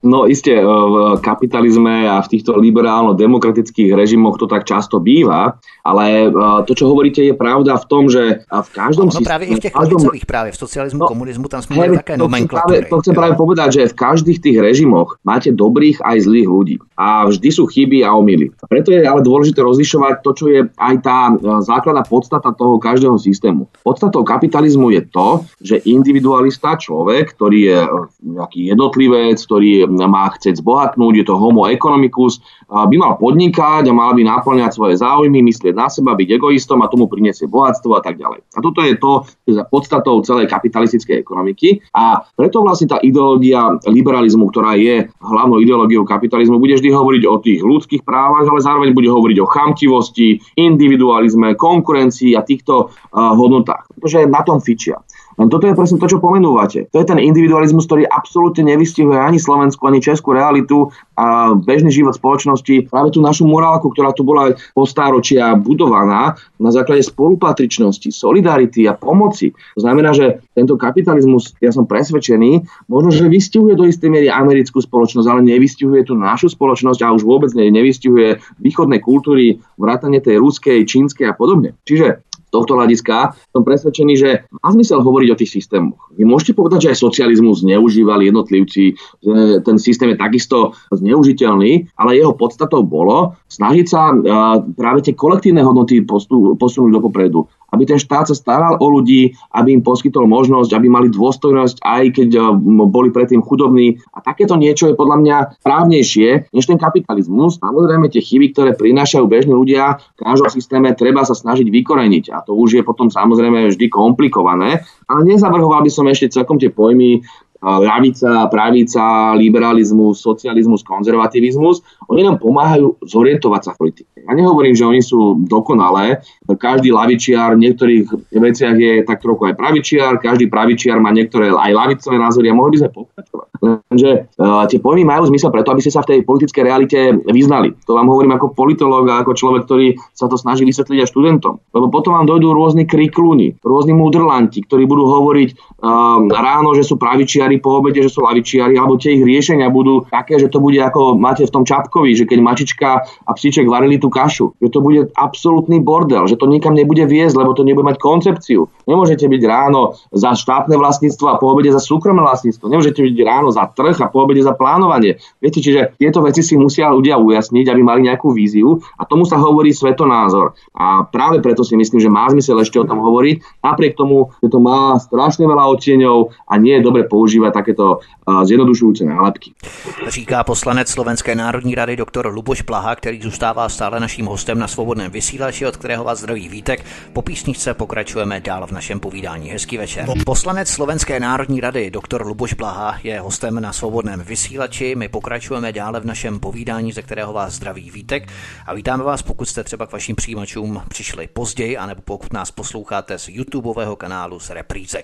No iste, v kapitalizme a v týchto liberálno-demokratických režimoch to tak často býva, ale to, čo hovoríte, je pravda v tom, že v každom no, právě i v těch každom... právě v socialismu, no, komunismu, tam sme mali také to nomenklatúry. Práve, to chcem práve povedať, že v každých tých režimoch máte dobrých aj zlých ľudí. A vždy sú chyby a omily. Preto je ale dôležité rozlišovať to, čo je aj tá základná podstata toho každého systému. Podstatou kapitalizmu je to, že individualista, človek, ktorý je nejaký jednotlivec, ktorý má chcieť zbohatnúť, je to homo economicus, by mal podnikať a mal by naplňať svoje záujmy, myslieť na seba, byť egoistom a tomu priniesie bohatstvo a tak ďalej. A toto je to za podstatou celej kapitalistickej ekonomiky a preto vlastne tá ideológia liberalizmu, ktorá je hlavnou ideológiou kapitalizmu, bude vždy hovoriť o tých ľudských právach, ale zároveň bude hovoriť o chamtivosti, individualizme, konkurencii a týchto hodnotách. Pretože na tom fičia. Len toto je presne to, čo pomenúvate. To je ten individualizmus, ktorý absolútne nevystihuje ani Slovensku, ani Českú realitu a bežný život spoločnosti. Práve tú našu morálku, ktorá tu bola po stáročia budovaná na základe spolupatričnosti, solidarity a pomoci. To znamená, že tento kapitalizmus, ja som presvedčený, možno, že vystihuje do istej miery americkú spoločnosť, ale nevystihuje tú našu spoločnosť a už vôbec nevystihuje východné kultúry, vrátane tej ruskej, čínskej a podobne. Čiže tohto hľadiska som presvedčený, že má zmysel hovoriť o tých systémoch. Vy môžete povedať, že aj socializmus zneužívali jednotlivci, že ten systém je takisto zneužiteľný, ale jeho podstatou bolo snažiť sa práve tie kolektívne hodnoty posunúť do popredu aby ten štát sa staral o ľudí, aby im poskytol možnosť, aby mali dôstojnosť, aj keď eh, boli predtým chudobní. A takéto niečo je podľa mňa právnejšie než ten kapitalizmus. Samozrejme, tie chyby, ktoré prinášajú bežní ľudia v každom systéme, treba sa snažiť vykoreniť. A to už je potom samozrejme vždy komplikované. Ale nezavrhoval by som ešte celkom tie pojmy ľavica, pravica, liberalizmus, socializmus, konzervativizmus, oni nám pomáhajú zorientovať sa v politike. Ja nehovorím, že oni sú dokonalé, každý lavičiar v niektorých veciach je tak trochu aj pravičiar, každý pravičiar má niektoré aj lavicové názory a mohli by sme pokračovať. Lenže uh, tie pojmy majú zmysel preto, aby ste sa v tej politickej realite vyznali. To vám hovorím ako politológ a ako človek, ktorý sa to snaží vysvetliť aj študentom. Lebo potom vám dojdú rôzni kriklúni, rôzni mudrlanti, ktorí budú hovoriť uh, ráno, že sú pravičiari lavičiari po obede, že sú lavičiari, alebo tie ich riešenia budú také, že to bude ako máte v tom Čapkovi, že keď mačička a psíček varili tú kašu, že to bude absolútny bordel, že to nikam nebude viesť, lebo to nebude mať koncepciu. Nemôžete byť ráno za štátne vlastníctvo a po obede za súkromné vlastníctvo. Nemôžete byť ráno za trh a po obede za plánovanie. Viete, čiže tieto veci si musia ľudia ujasniť, aby mali nejakú víziu a tomu sa hovorí svetonázor. A práve preto si myslím, že má zmysel ešte o tom hovoriť, napriek tomu, že to má strašne veľa odtieňov a nie je dobre používať používať takéto zjednodušujúce nálepky. Říká poslanec Slovenské národní rady doktor Luboš Plaha, který zůstává stále naším hostem na svobodném vysílači, od kterého vás zdraví vítek. Po písničce pokračujeme dál v našem povídání. Hezký večer. Poslanec Slovenské národní rady doktor Luboš Plaha je hostem na svobodném vysílači. My pokračujeme dále v našem povídání, ze kterého vás zdraví vítek. A vítáme vás, pokud jste třeba k vašim přijímačům přišli později, anebo pokud nás posloucháte z YouTubeového kanálu z repríze.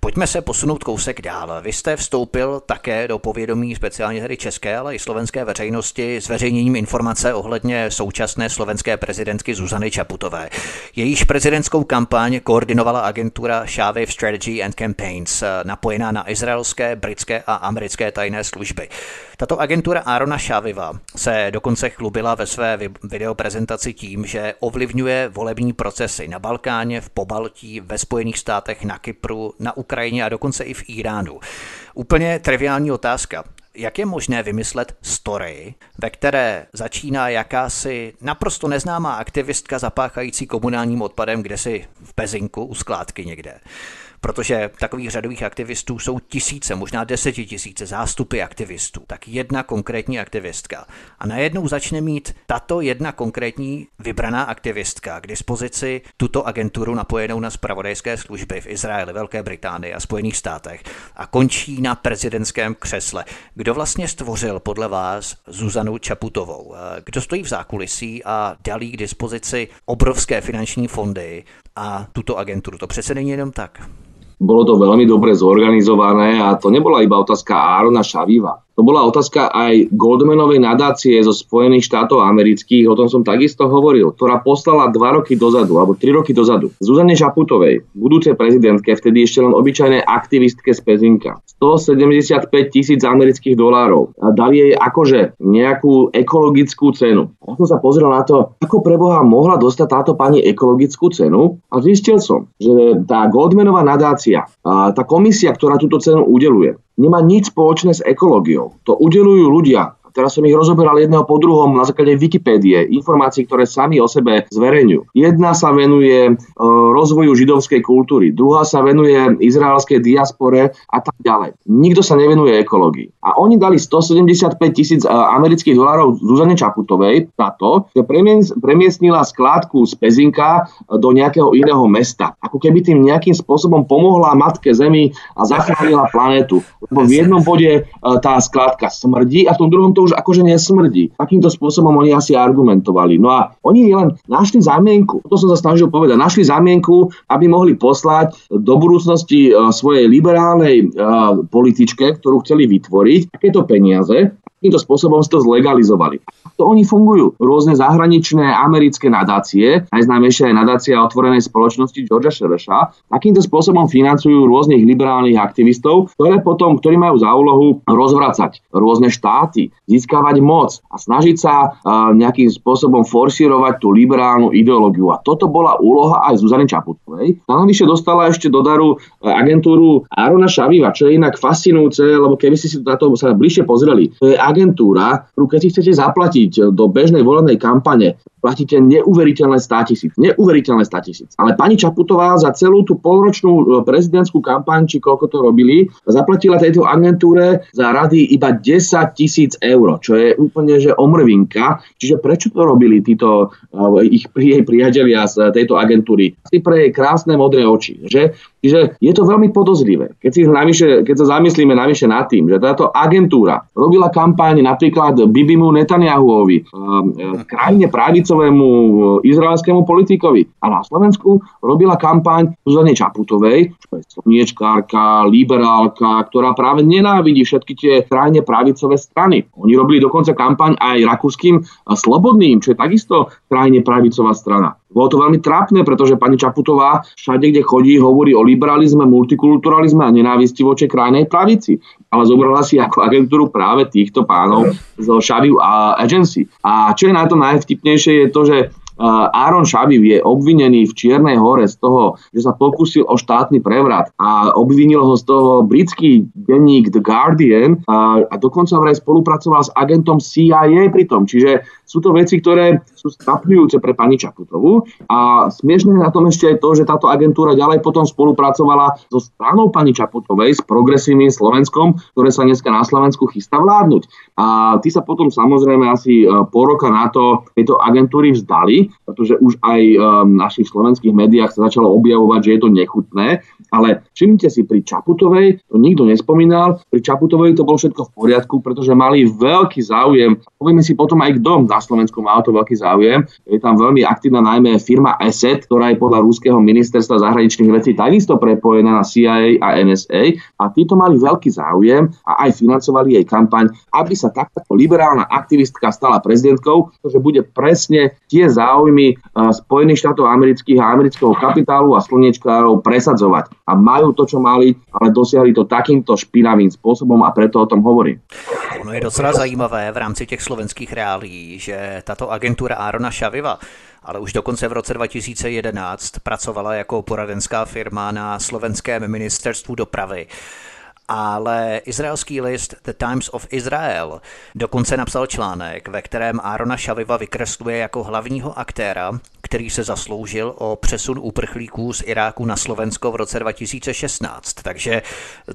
Pojďme se posunout kousek dál. Vy jste vstoupil také do povědomí speciálně tedy české, ale i slovenské veřejnosti zveřejněním informace ohledně současné slovenské prezidentky Zuzany Čaputové. Jejíž prezidentskou kampaň koordinovala agentura Shave Strategy and Campaigns, napojená na izraelské, britské a americké tajné služby. Tato agentura Arona Šaviva se dokonce chlubila ve své videoprezentaci tím, že ovlivňuje volební procesy na Balkáně, v Pobaltí, ve Spojených státech, na Kypru, na Ukrajině a dokonce i v Iránu. Úplně triviální otázka. Jak je možné vymyslet story, ve které začíná jakási naprosto neznámá aktivistka zapáchající komunálním odpadem kdesi v Pezinku u skládky někde? Protože takových řadových aktivistů jsou tisíce, možná desetitisíce zástupy aktivistů, tak jedna konkrétní aktivistka. A najednou začne mít tato jedna konkrétní vybraná aktivistka k dispozici tuto agenturu napojenou na spravodajské služby v Izraeli, Velké Británii a Spojených státech a končí na prezidentském křesle. Kdo vlastně stvořil podle vás Zuzanu Čaputovou? Kdo stojí v zákulisí a dalí k dispozici obrovské finanční fondy a tuto agenturu? To přece není jenom tak. Bolo to veľmi dobre zorganizované a to nebola iba otázka Árona Šaviva. To bola otázka aj Goldmanovej nadácie zo Spojených štátov amerických, o tom som takisto hovoril, ktorá poslala dva roky dozadu, alebo tri roky dozadu, Zuzane Žaputovej, budúcej prezidentke, vtedy ešte len obyčajnej aktivistke z Pezinka, 175 tisíc amerických dolárov. A dali jej akože nejakú ekologickú cenu. Ja som sa pozrel na to, ako preboha mohla dostať táto pani ekologickú cenu? A zistil som, že tá Goldmanová nadácia, tá komisia, ktorá túto cenu udeluje, nemá nič spoločné s ekológiou. To udelujú ľudia, Teraz som ich rozoberal jedného po druhom na základe Wikipédie, informácií, ktoré sami o sebe zverejňujú. Jedna sa venuje e, rozvoju židovskej kultúry, druhá sa venuje izraelskej diaspore a tak ďalej. Nikto sa nevenuje ekológii. A oni dali 175 tisíc e, amerických dolárov Zuzane Čaputovej za to, že premiestnila skládku z Pezinka do nejakého iného mesta. Ako keby tým nejakým spôsobom pomohla matke Zemi a zachránila planetu. Lebo v jednom bode e, tá skládka smrdí a v tom druhom to už akože nesmrdí. Takýmto spôsobom oni asi argumentovali. No a oni len našli zámienku, to som sa snažil povedať, našli zámienku, aby mohli poslať do budúcnosti e, svojej liberálnej e, političke, ktorú chceli vytvoriť, takéto peniaze, Týmto spôsobom si to zlegalizovali. To oni fungujú. Rôzne zahraničné americké nadácie, najznámejšia je nadácia otvorenej spoločnosti Georgia Sheresha, takýmto spôsobom financujú rôznych liberálnych aktivistov, ktoré potom, ktorí majú za úlohu rozvracať rôzne štáty, získavať moc a snažiť sa uh, nejakým spôsobom forsírovať tú liberálnu ideológiu. A toto bola úloha aj Zuzany Čaputovej. Tá navyše dostala ešte do daru agentúru Arona Šaviva, čo je inak fascinujúce, lebo keby si to sa bližšie pozreli, to je agentúra, ktorú keď si chcete zaplatiť do bežnej volebnej kampane, platíte neuveriteľné 100 tisíc. Neuveriteľné 100 tisíc. Ale pani Čaputová za celú tú polročnú e, prezidentskú kampaň, či koľko to robili, zaplatila tejto agentúre za rady iba 10 tisíc eur, čo je úplne že omrvinka. Čiže prečo to robili títo uh, ich jej priatelia z tejto agentúry? Asi pre jej krásne modré oči. Že? Čiže je to veľmi podozrivé. Keď, si navyše, keď sa zamyslíme navyše nad tým, že táto agentúra robila kampaň napríklad Bibimu Netanyahuovi, uh, krajine pravico pravicovému e, izraelskému politikovi. A na Slovensku robila kampaň Zuzane Čaputovej, čo je slniečkárka, liberálka, ktorá práve nenávidí všetky tie krajne pravicové strany. Oni robili dokonca kampaň aj rakúskym Slobodným, čo je takisto krajne pravicová strana. Bolo to veľmi trápne, pretože pani Čaputová všade, kde chodí, hovorí o liberalizme, multikulturalizme a nenávisti voči krajnej pravici. Ale zobrala si ako agentúru práve týchto pánov zo Shaviu a Agency. A čo je na to najvtipnejšie je to, že Aaron Shaviv je obvinený v Čiernej hore z toho, že sa pokúsil o štátny prevrat a obvinil ho z toho britský denník The Guardian a, a dokonca vraj spolupracoval s agentom CIA pritom. Čiže sú to veci, ktoré sú stapňujúce pre pani Čaputovú a smiešne na tom ešte je to, že táto agentúra ďalej potom spolupracovala so stranou pani Čaputovej, s progresívnym Slovenskom, ktoré sa dneska na Slovensku chystá vládnuť. A tí sa potom samozrejme asi e, po roka na to tejto agentúry vzdali, pretože už aj e, v našich slovenských médiách sa začalo objavovať, že je to nechutné. Ale všimnite si, pri Čaputovej to nikto nespomínal, pri Čaputovej to bolo všetko v poriadku, pretože mali veľký záujem. Povieme si potom aj kto na Slovensku má o to veľký záujem. Je tam veľmi aktívna najmä firma ESET, ktorá je podľa rúského ministerstva zahraničných vecí takisto prepojená na CIA a NSA a títo mali veľký záujem a aj financovali jej kampaň, aby sa takáto liberálna aktivistka stala prezidentkou, pretože bude presne tie záujmy uh, Spojených štátov amerických a amerického kapitálu a slnečkárov presadzovať. A majú to, čo mali, ale dosiahli to takýmto špinavým spôsobom a preto o tom hovorím. Ono je docela zajímavé v rámci těch slovenských reálí, že tato agentura Arona Šaviva ale už dokonce v roce 2011 pracovala jako poradenská firma na slovenském ministerstvu dopravy ale izraelský list The Times of Israel dokonce napsal článek, ve kterém Arona Šaviva vykresluje jako hlavního aktéra, který se zasloužil o přesun uprchlíků z Iráku na Slovensko v roce 2016. Takže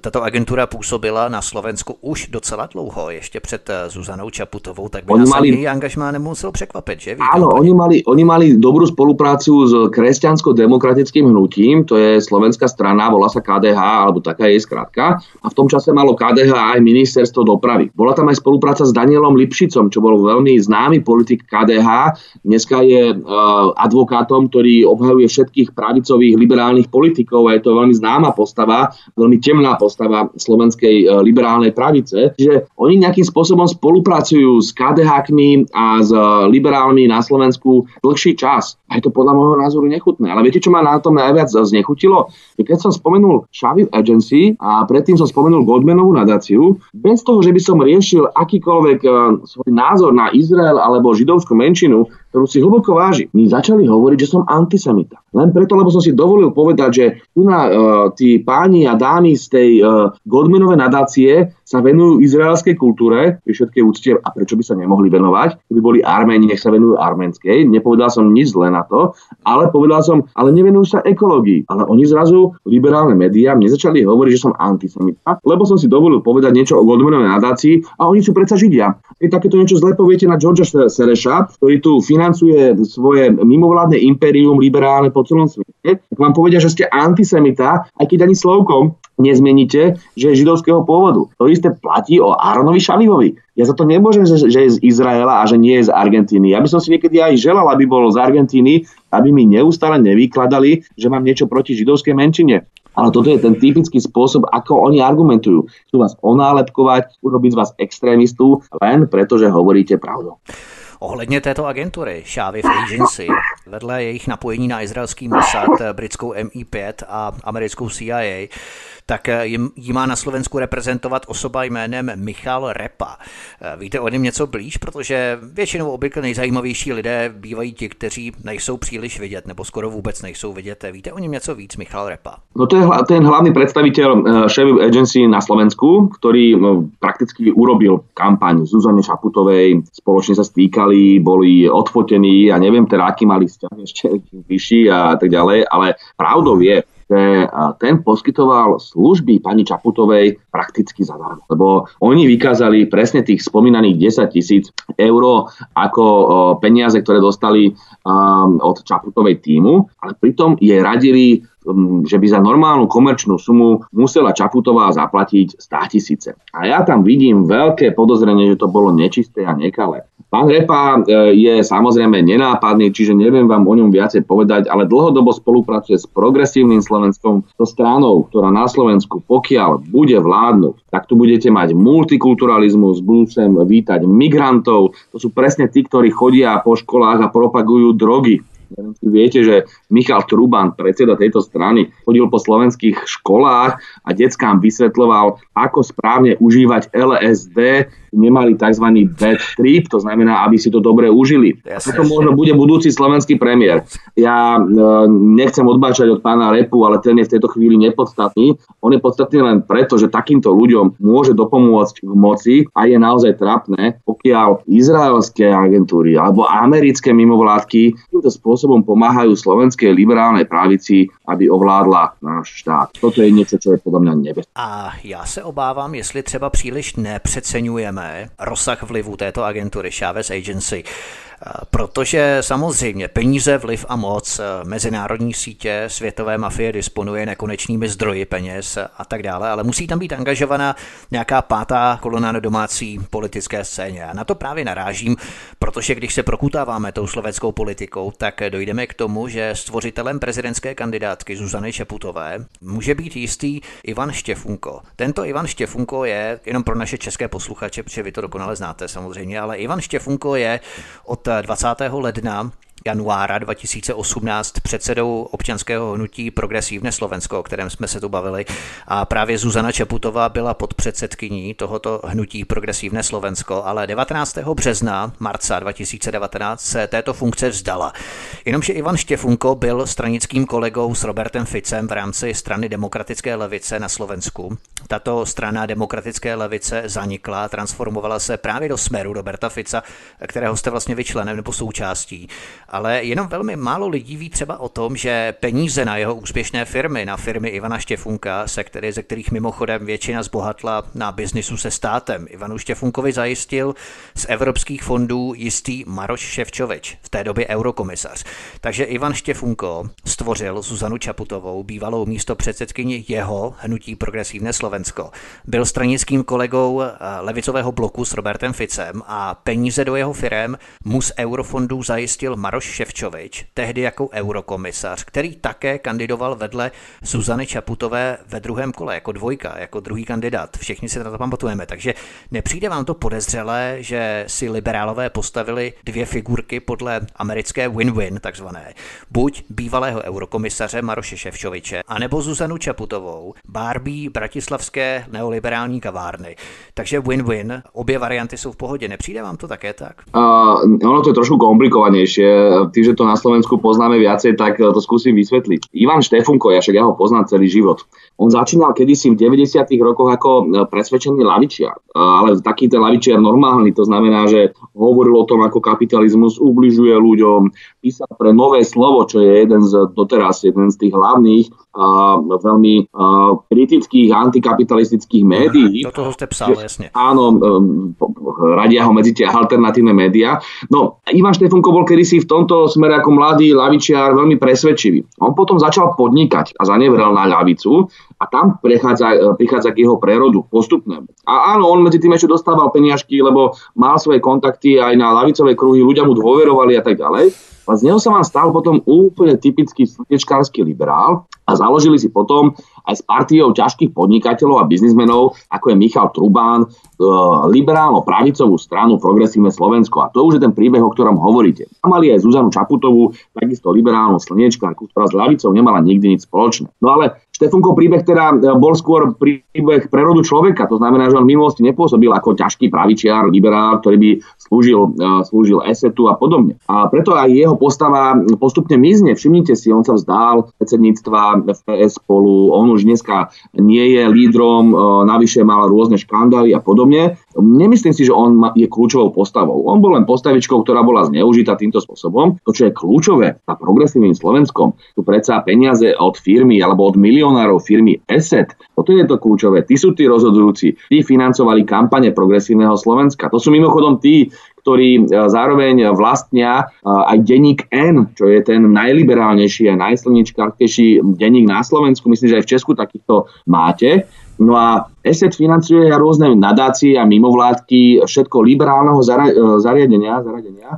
tato agentura působila na Slovensku už docela dlouho, ještě před eh, Zuzanou Čaputovou, tak by oni nás mali... její angažmá nemusel překvapit, že? Áno, oni mali, oni mali dobrú spoluprácu s kresťansko-demokratickým hnutím, to je slovenská strana, volá sa KDH, alebo taká je skrátka a v tom čase malo KDH aj ministerstvo dopravy. Bola tam aj spolupráca s Danielom Lipšicom, čo bol veľmi známy politik KDH. Dneska je uh, advokátom, ktorý obhajuje všetkých pravicových liberálnych politikov a je to veľmi známa postava, veľmi temná postava slovenskej uh, liberálnej pravice. Čiže oni nejakým spôsobom spolupracujú s KDH a s uh, liberálmi na Slovensku dlhší čas. A je to podľa môjho názoru nechutné. Ale viete, čo ma na tom najviac znechutilo? Keď som spomenul Shaviv Agency a predtým som spomenul Godmanovú nadáciu, bez toho, že by som riešil akýkoľvek uh, svoj názor na Izrael alebo židovskú menšinu, ktorú si hlboko váži, mi začali hovoriť, že som antisemita. Len preto, lebo som si dovolil povedať, že tu na uh, tí páni a dámy z tej uh, Godmanovej nadácie sa venujú izraelskej kultúre, pri všetkej úcte, a prečo by sa nemohli venovať? Keby boli Arméni, nech sa venujú arménskej. Nepovedal som nič zle na to, ale povedal som, ale nevenujú sa ekológii. Ale oni zrazu, liberálne médiá, mne začali hovoriť, že som antisemita, lebo som si dovolil povedať niečo o Goldmanovej nadácii a oni sú predsa Židia. Keď takéto niečo zle poviete na Georgia Sereša, ktorý tu financuje svoje mimovládne impérium liberálne po celom svete, tak vám povedia, že ste antisemita, aj keď ani slovkom nezmeníte, že je židovského pôvodu. To isté platí o Aaronovi Šalivovi. Ja za to nemôžem, že, že je z Izraela a že nie je z Argentíny. Ja by som si niekedy aj želal, aby bol z Argentíny, aby mi neustále nevykladali, že mám niečo proti židovskej menšine. Ale toto je ten typický spôsob, ako oni argumentujú. Chcú vás onálepkovať, urobiť z vás extrémistu, len preto, že hovoríte pravdu. Ohledně této agentury Shavif Agency, vedle jejich napojení na izraelský Mossad, britskou MI5 a americkou CIA, tak eh, ji má na Slovensku reprezentovat osoba jménem Michal Repa. Eh, víte o něm něco blíž, protože většinou obvykle nejzajímavější lidé bývají ti, kteří nejsou příliš vidět, nebo skoro vůbec nejsou vidět. Víte o něm něco víc, Michal Repa? No to je ten hlavný predstaviteľ Chevy eh, Agency na Slovensku, ktorý no, prakticky urobil kampaň Zuzane Šaputovej, spoločne sa stýkali, boli odfotení a neviem teda, aký mali vzťah ešte vyšší a tak ďalej, ale pravdou je, že ten poskytoval služby pani Čaputovej prakticky zadarmo. Lebo oni vykázali presne tých spomínaných 10 tisíc eur ako peniaze, ktoré dostali od Čaputovej týmu, ale pritom je radili že by za normálnu komerčnú sumu musela Čaputová zaplatiť 100 tisíce. A ja tam vidím veľké podozrenie, že to bolo nečisté a nekalé. Pán Repa e, je samozrejme nenápadný, čiže neviem vám o ňom viacej povedať, ale dlhodobo spolupracuje s progresívnym Slovenskom, so stranou, ktorá na Slovensku, pokiaľ bude vládnuť, tak tu budete mať multikulturalizmus, budú sem vítať migrantov, to sú presne tí, ktorí chodia po školách a propagujú drogy. Neviem, viete, že Michal Truban, predseda tejto strany, chodil po slovenských školách a deckám vysvetľoval, ako správne užívať LSD, nemali tzv. bad trip, to znamená, aby si to dobre užili. Jasne, Toto možno bude budúci slovenský premiér. Ja e, nechcem odbáčať od pána Repu, ale ten je v tejto chvíli nepodstatný. On je podstatný len preto, že takýmto ľuďom môže dopomôcť v moci a je naozaj trapné, pokiaľ izraelské agentúry alebo americké mimovládky týmto spôsobom pomáhajú slovenskej liberálnej pravici, aby ovládla náš štát. Toto je niečo, čo je podľa mňa nebezpečné. A já se obávám, jestli třeba příliš nepřeceňujeme rozsah vlivu této agentury Chavez Agency. Protože samozřejmě peníze, vliv a moc, mezinárodní sítě, světové mafie disponuje nekonečnými zdroji peněz a tak dále, ale musí tam být angažovaná nějaká pátá kolona na domácí politické scéně. A na to právě narážím, protože když se prokutáváme tou slovenskou politikou, tak dojdeme k tomu, že stvořitelem prezidentské kandidátky Zuzany Čeputové může být jistý Ivan Štěfunko. Tento Ivan Štěfunko je, jenom pro naše české posluchače, protože vy to dokonale znáte samozřejmě, ale Ivan Štěfunko je od 20. ledna januára 2018 předsedou občanského hnutí Progresivné Slovensko, o kterém jsme se tu bavili. A právě Zuzana Čeputová byla pod předsedkyní tohoto hnutí Progresivné Slovensko, ale 19. března, marca 2019 se této funkce vzdala. Jenomže Ivan Štěfunko byl stranickým kolegou s Robertem Ficem v rámci strany Demokratické levice na Slovensku. Tato strana Demokratické levice zanikla, transformovala se právě do smeru Roberta Fica, kterého jste vlastně vyčlenem nebo součástí ale jenom velmi málo lidí ví třeba o tom, že peníze na jeho úspěšné firmy, na firmy Ivana Štěfunka, se který, ze kterých mimochodem většina zbohatla na biznisu se státem, Ivanu Štěfunkovi zajistil z evropských fondů jistý Maroš Ševčovič, v té době eurokomisař. Takže Ivan Štěfunko stvořil Zuzanu Čaputovou, bývalou místo předsedkyni jeho hnutí Progresivné Slovensko. Byl stranickým kolegou eh, levicového bloku s Robertem Ficem a peníze do jeho firem mu z eurofondů zajistil Maroš Maroš Ševčovič, tehdy jako eurokomisař, který také kandidoval vedle Zuzany Čaputové ve druhém kole jako dvojka, jako druhý kandidát. Všichni si to pamatujeme, takže nepřijde vám to podezřelé, že si liberálové postavili dvě figurky podle americké win-win takzvané. Buď bývalého eurokomisaře Maroše Ševčoviče, anebo Zuzanu Čaputovou, Barbie bratislavské neoliberální kavárny. Takže win-win, obě varianty jsou v pohodě. Nepřijde vám to také tak? Uh, ono to je trošku komplikovanejšie. Tým, že to na Slovensku poznáme viacej, tak to skúsim vysvetliť. Ivan Štefunko, ja však ja ho poznám celý život. On začínal kedysi v 90. rokoch ako e, presvedčený lavičiar, ale taký ten lavičiar normálny, to znamená, že hovoril o tom, ako kapitalizmus ubližuje ľuďom, písal pre nové slovo, čo je jeden z doteraz, jeden z tých hlavných a veľmi a, kritických antikapitalistických médií. Do toho ste psal, jasne. Áno, radia ho medzi tie alternatívne médiá. No, Ivan Štefunko bol kedysi v tomto smere ako mladý lavičiar veľmi presvedčivý. On potom začal podnikať a zanevrel na ľavicu a tam prechádza, e, prichádza k jeho prerodu postupnému. A áno, on medzi tým ešte dostával peniažky, lebo mal svoje kontakty aj na lavicové kruhy, ľudia mu dôverovali a tak ďalej. A z neho sa vám stal potom úplne typický slnečkársky liberál a založili si potom aj s partiou ťažkých podnikateľov a biznismenov, ako je Michal Trubán, e, liberálno-pravicovú stranu Progresívne Slovensko. A to už je ten príbeh, o ktorom hovoríte. A mali aj Zuzanu Čaputovú, takisto liberálnu slniečkárku, ktorá s ľavicou nemala nikdy nič spoločné. No ale Štefunkov príbeh teda e, bol skôr príbeh prerodu človeka. To znamená, že on v minulosti nepôsobil ako ťažký pravičiar, liberál, ktorý by slúžil, e, slúžil esetu a podobne. A preto aj jeho postava postupne mizne. Všimnite si, on sa vzdál predsedníctva FPS spolu, on už dneska nie je lídrom, e, navyše mal rôzne škandály a podobne. Nemyslím si, že on je kľúčovou postavou. On bol len postavičkou, ktorá bola zneužitá týmto spôsobom. To, čo je kľúčové na progresívnym Slovenskom, tu predsa peniaze od firmy alebo od milionárov firmy ESET, toto je to kľúčové. Tí sú tí rozhodujúci. Tí financovali kampane progresívneho Slovenska. To sú mimochodom tí, ktorí e, zároveň vlastnia e, aj denník N, čo je ten najliberálnejší a najslničkárskejší denník na Slovensku. Myslím, že aj v Česku takýchto máte. No a ESET financuje rôzne nadácie a mimovládky, všetko liberálneho zariadenia. zariadenia.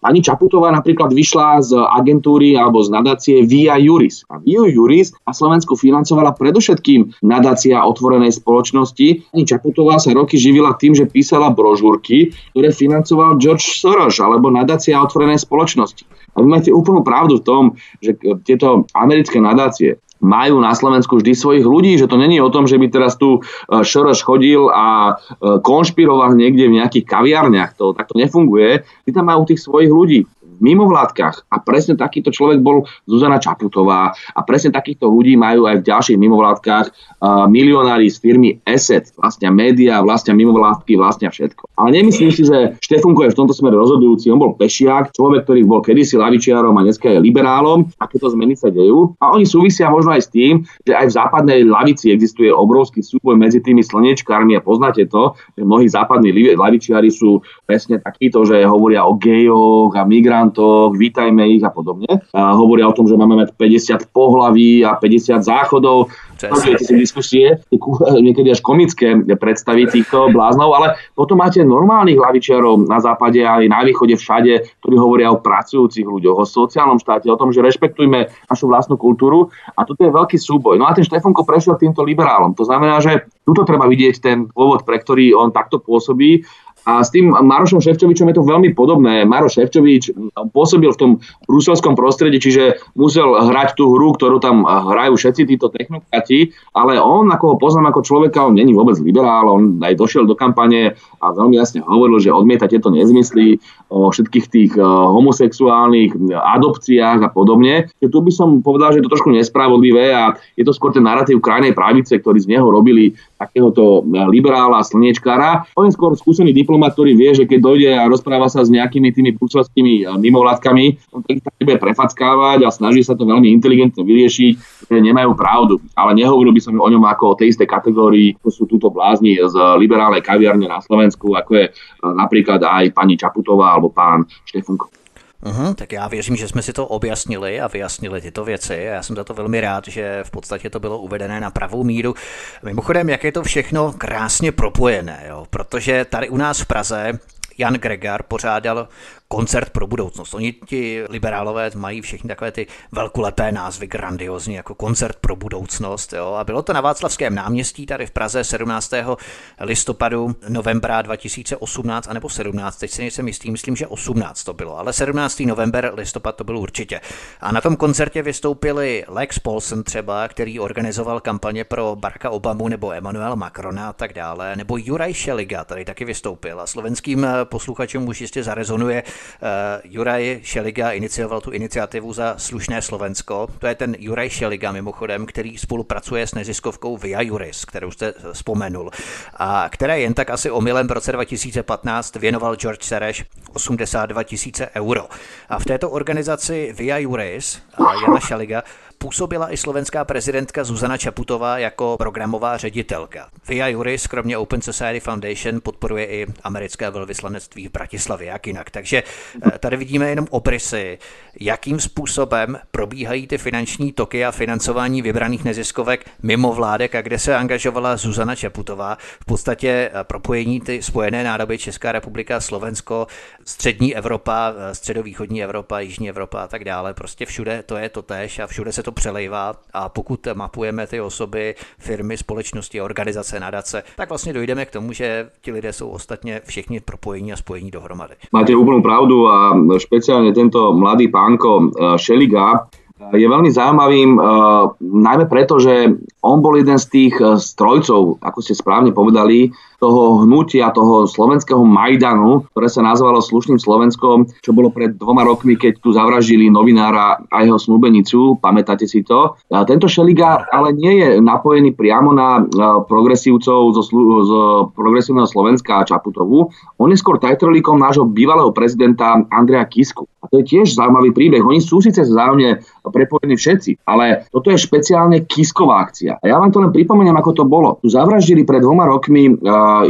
Pani Čaputová napríklad vyšla z agentúry alebo z nadácie Via Juris. A Via Juris na Slovensku financovala predovšetkým nadácia otvorenej spoločnosti. Pani Čaputová sa roky živila tým, že písala brožúrky, ktoré financoval George Soros alebo nadácia otvorenej spoločnosti. A vy máte úplnú pravdu v tom, že tieto americké nadácie majú na Slovensku vždy svojich ľudí, že to není o tom, že by teraz tu e, Šoroš chodil a e, konšpiroval niekde v nejakých kaviarniach. To takto nefunguje. Ty tam majú tých svojich ľudí v mimovládkach. A presne takýto človek bol Zuzana Čaputová. A presne takýchto ľudí majú aj v ďalších mimovládkach uh, milionári z firmy Asset, vlastnia médiá, vlastnia mimovládky, vlastnia všetko. Ale nemyslím si, že Štefunko je v tomto smere rozhodujúci. On bol pešiak, človek, ktorý bol kedysi lavičiarom a dneska je liberálom. A tieto zmeny sa dejú. A oni súvisia možno aj s tým, že aj v západnej lavici existuje obrovský súboj medzi tými slnečkármi a poznáte to, že mnohí západní lavičiari sú presne takíto, že hovoria o gejoch a migrant migrantoch, vítajme ich a podobne. A hovoria o tom, že máme mať 50 pohlaví a 50 záchodov. Pozriete si diskusie, *laughs* niekedy až komické predstavy týchto bláznov, ale potom máte normálnych hlavičiarov na západe aj na východe všade, ktorí hovoria o pracujúcich ľuďoch, o sociálnom štáte, o tom, že rešpektujme našu vlastnú kultúru a toto je veľký súboj. No a ten Štefanko prešiel týmto liberálom. To znamená, že tuto treba vidieť ten dôvod, pre ktorý on takto pôsobí a s tým Marošom Ševčovičom je to veľmi podobné. Maroš Ševčovič pôsobil v tom bruselskom prostredí, čiže musel hrať tú hru, ktorú tam hrajú všetci títo technokrati, ale on, ako ho poznám ako človeka, on není vôbec liberál, on aj došiel do kampane a veľmi jasne hovoril, že odmieta tieto nezmysly o všetkých tých e, homosexuálnych adopciách a podobne. Že tu by som povedal, že je to trošku nespravodlivé a je to skôr ten narratív krajnej pravice, ktorý z neho robili takéhoto liberála, slniečkára. On je skôr skúsený diplomat ktorý vie, že keď dojde a rozpráva sa s nejakými tými bruselskými eh, mimovládkami, on tak bude prefackávať a snaží sa to veľmi inteligentne vyriešiť, že nemajú pravdu. Ale nehovoril by som o ňom ako o tej istej kategórii, to sú túto blázni z liberálnej kaviarne na Slovensku, ako je eh, napríklad aj pani Čaputová alebo pán Štefunko. Uhum, tak já věřím, že jsme si to objasnili a vyjasnili tyto věci. Já jsem za to velmi rád, že v podstatě to bylo uvedené na pravou míru. Mimochodem, jak je to všechno krásně propojené, jo? protože tady u nás v Praze Jan Gregar pořádal koncert pro budoucnost. Oni ti liberálové mají všechny takové ty velkolepé názvy, grandiozní, jako koncert pro budoucnost. Jo? A bylo to na Václavském náměstí tady v Praze 17. listopadu, novembra 2018, anebo 17, teď si nejsem jistý, myslím, že 18 to bylo, ale 17. november, listopad to bylo určitě. A na tom koncertě vystoupili Lex Paulson třeba, který organizoval kampaně pro Baracka Obamu nebo Emmanuel Macrona a tak dále, nebo Juraj Šeliga tady taky vystoupil a slovenským posluchačům už jistě zarezonuje Juraj Šeliga inicioval tu iniciativu za slušné Slovensko. To je ten Juraj Šeliga mimochodem, který spolupracuje s neziskovkou Via Juris, kterou jste vzpomenul, a které jen tak asi omylem v roce 2015 věnoval George Sereš 82 tisíce euro. A v této organizaci Via Juris a Jana Šeliga působila i slovenská prezidentka Zuzana Čaputová jako programová ředitelka. Via Juris, kromě Open Society Foundation, podporuje i americké velvyslanectví v Bratislavě, jak jinak. Takže eh, tady vidíme jenom obrysy, jakým způsobem probíhají ty finanční toky a financování vybraných neziskovek mimo vládek a kde se angažovala Zuzana Čaputová. V podstatě eh, propojení ty spojené nádoby Česká republika, Slovensko, střední Evropa, eh, středovýchodní Evropa, jižní Evropa a tak dále. Prostě všude to je to tež a všude se to přelejvá a pokud mapujeme ty osoby, firmy, společnosti, organizace, nadace, tak vlastně dojdeme k tomu, že ti lidé jsou ostatně všichni propojení a spojení dohromady. Máte úplnú pravdu a špeciálne tento mladý pánko eh, Šeliga je veľmi zaujímavým, uh, najmä preto, že on bol jeden z tých strojcov, ako ste správne povedali, toho hnutia, toho slovenského Majdanu, ktoré sa nazvalo Slušným Slovenskom, čo bolo pred dvoma rokmi, keď tu zavraždili novinára a jeho snúbenicu, pamätáte si to. Tento Šeliga ale nie je napojený priamo na progresívcov zo, z progresívneho Slovenska a Čaputovu. On je skôr tajtrolíkom nášho bývalého prezidenta Andreja Kisku. A to je tiež zaujímavý príbeh. Oni sú síce vzájomne prepojení všetci, ale toto je špeciálne Kisková akcia. A ja vám to len pripomeniem, ako to bolo. Tu zavraždili pred dvoma rokmi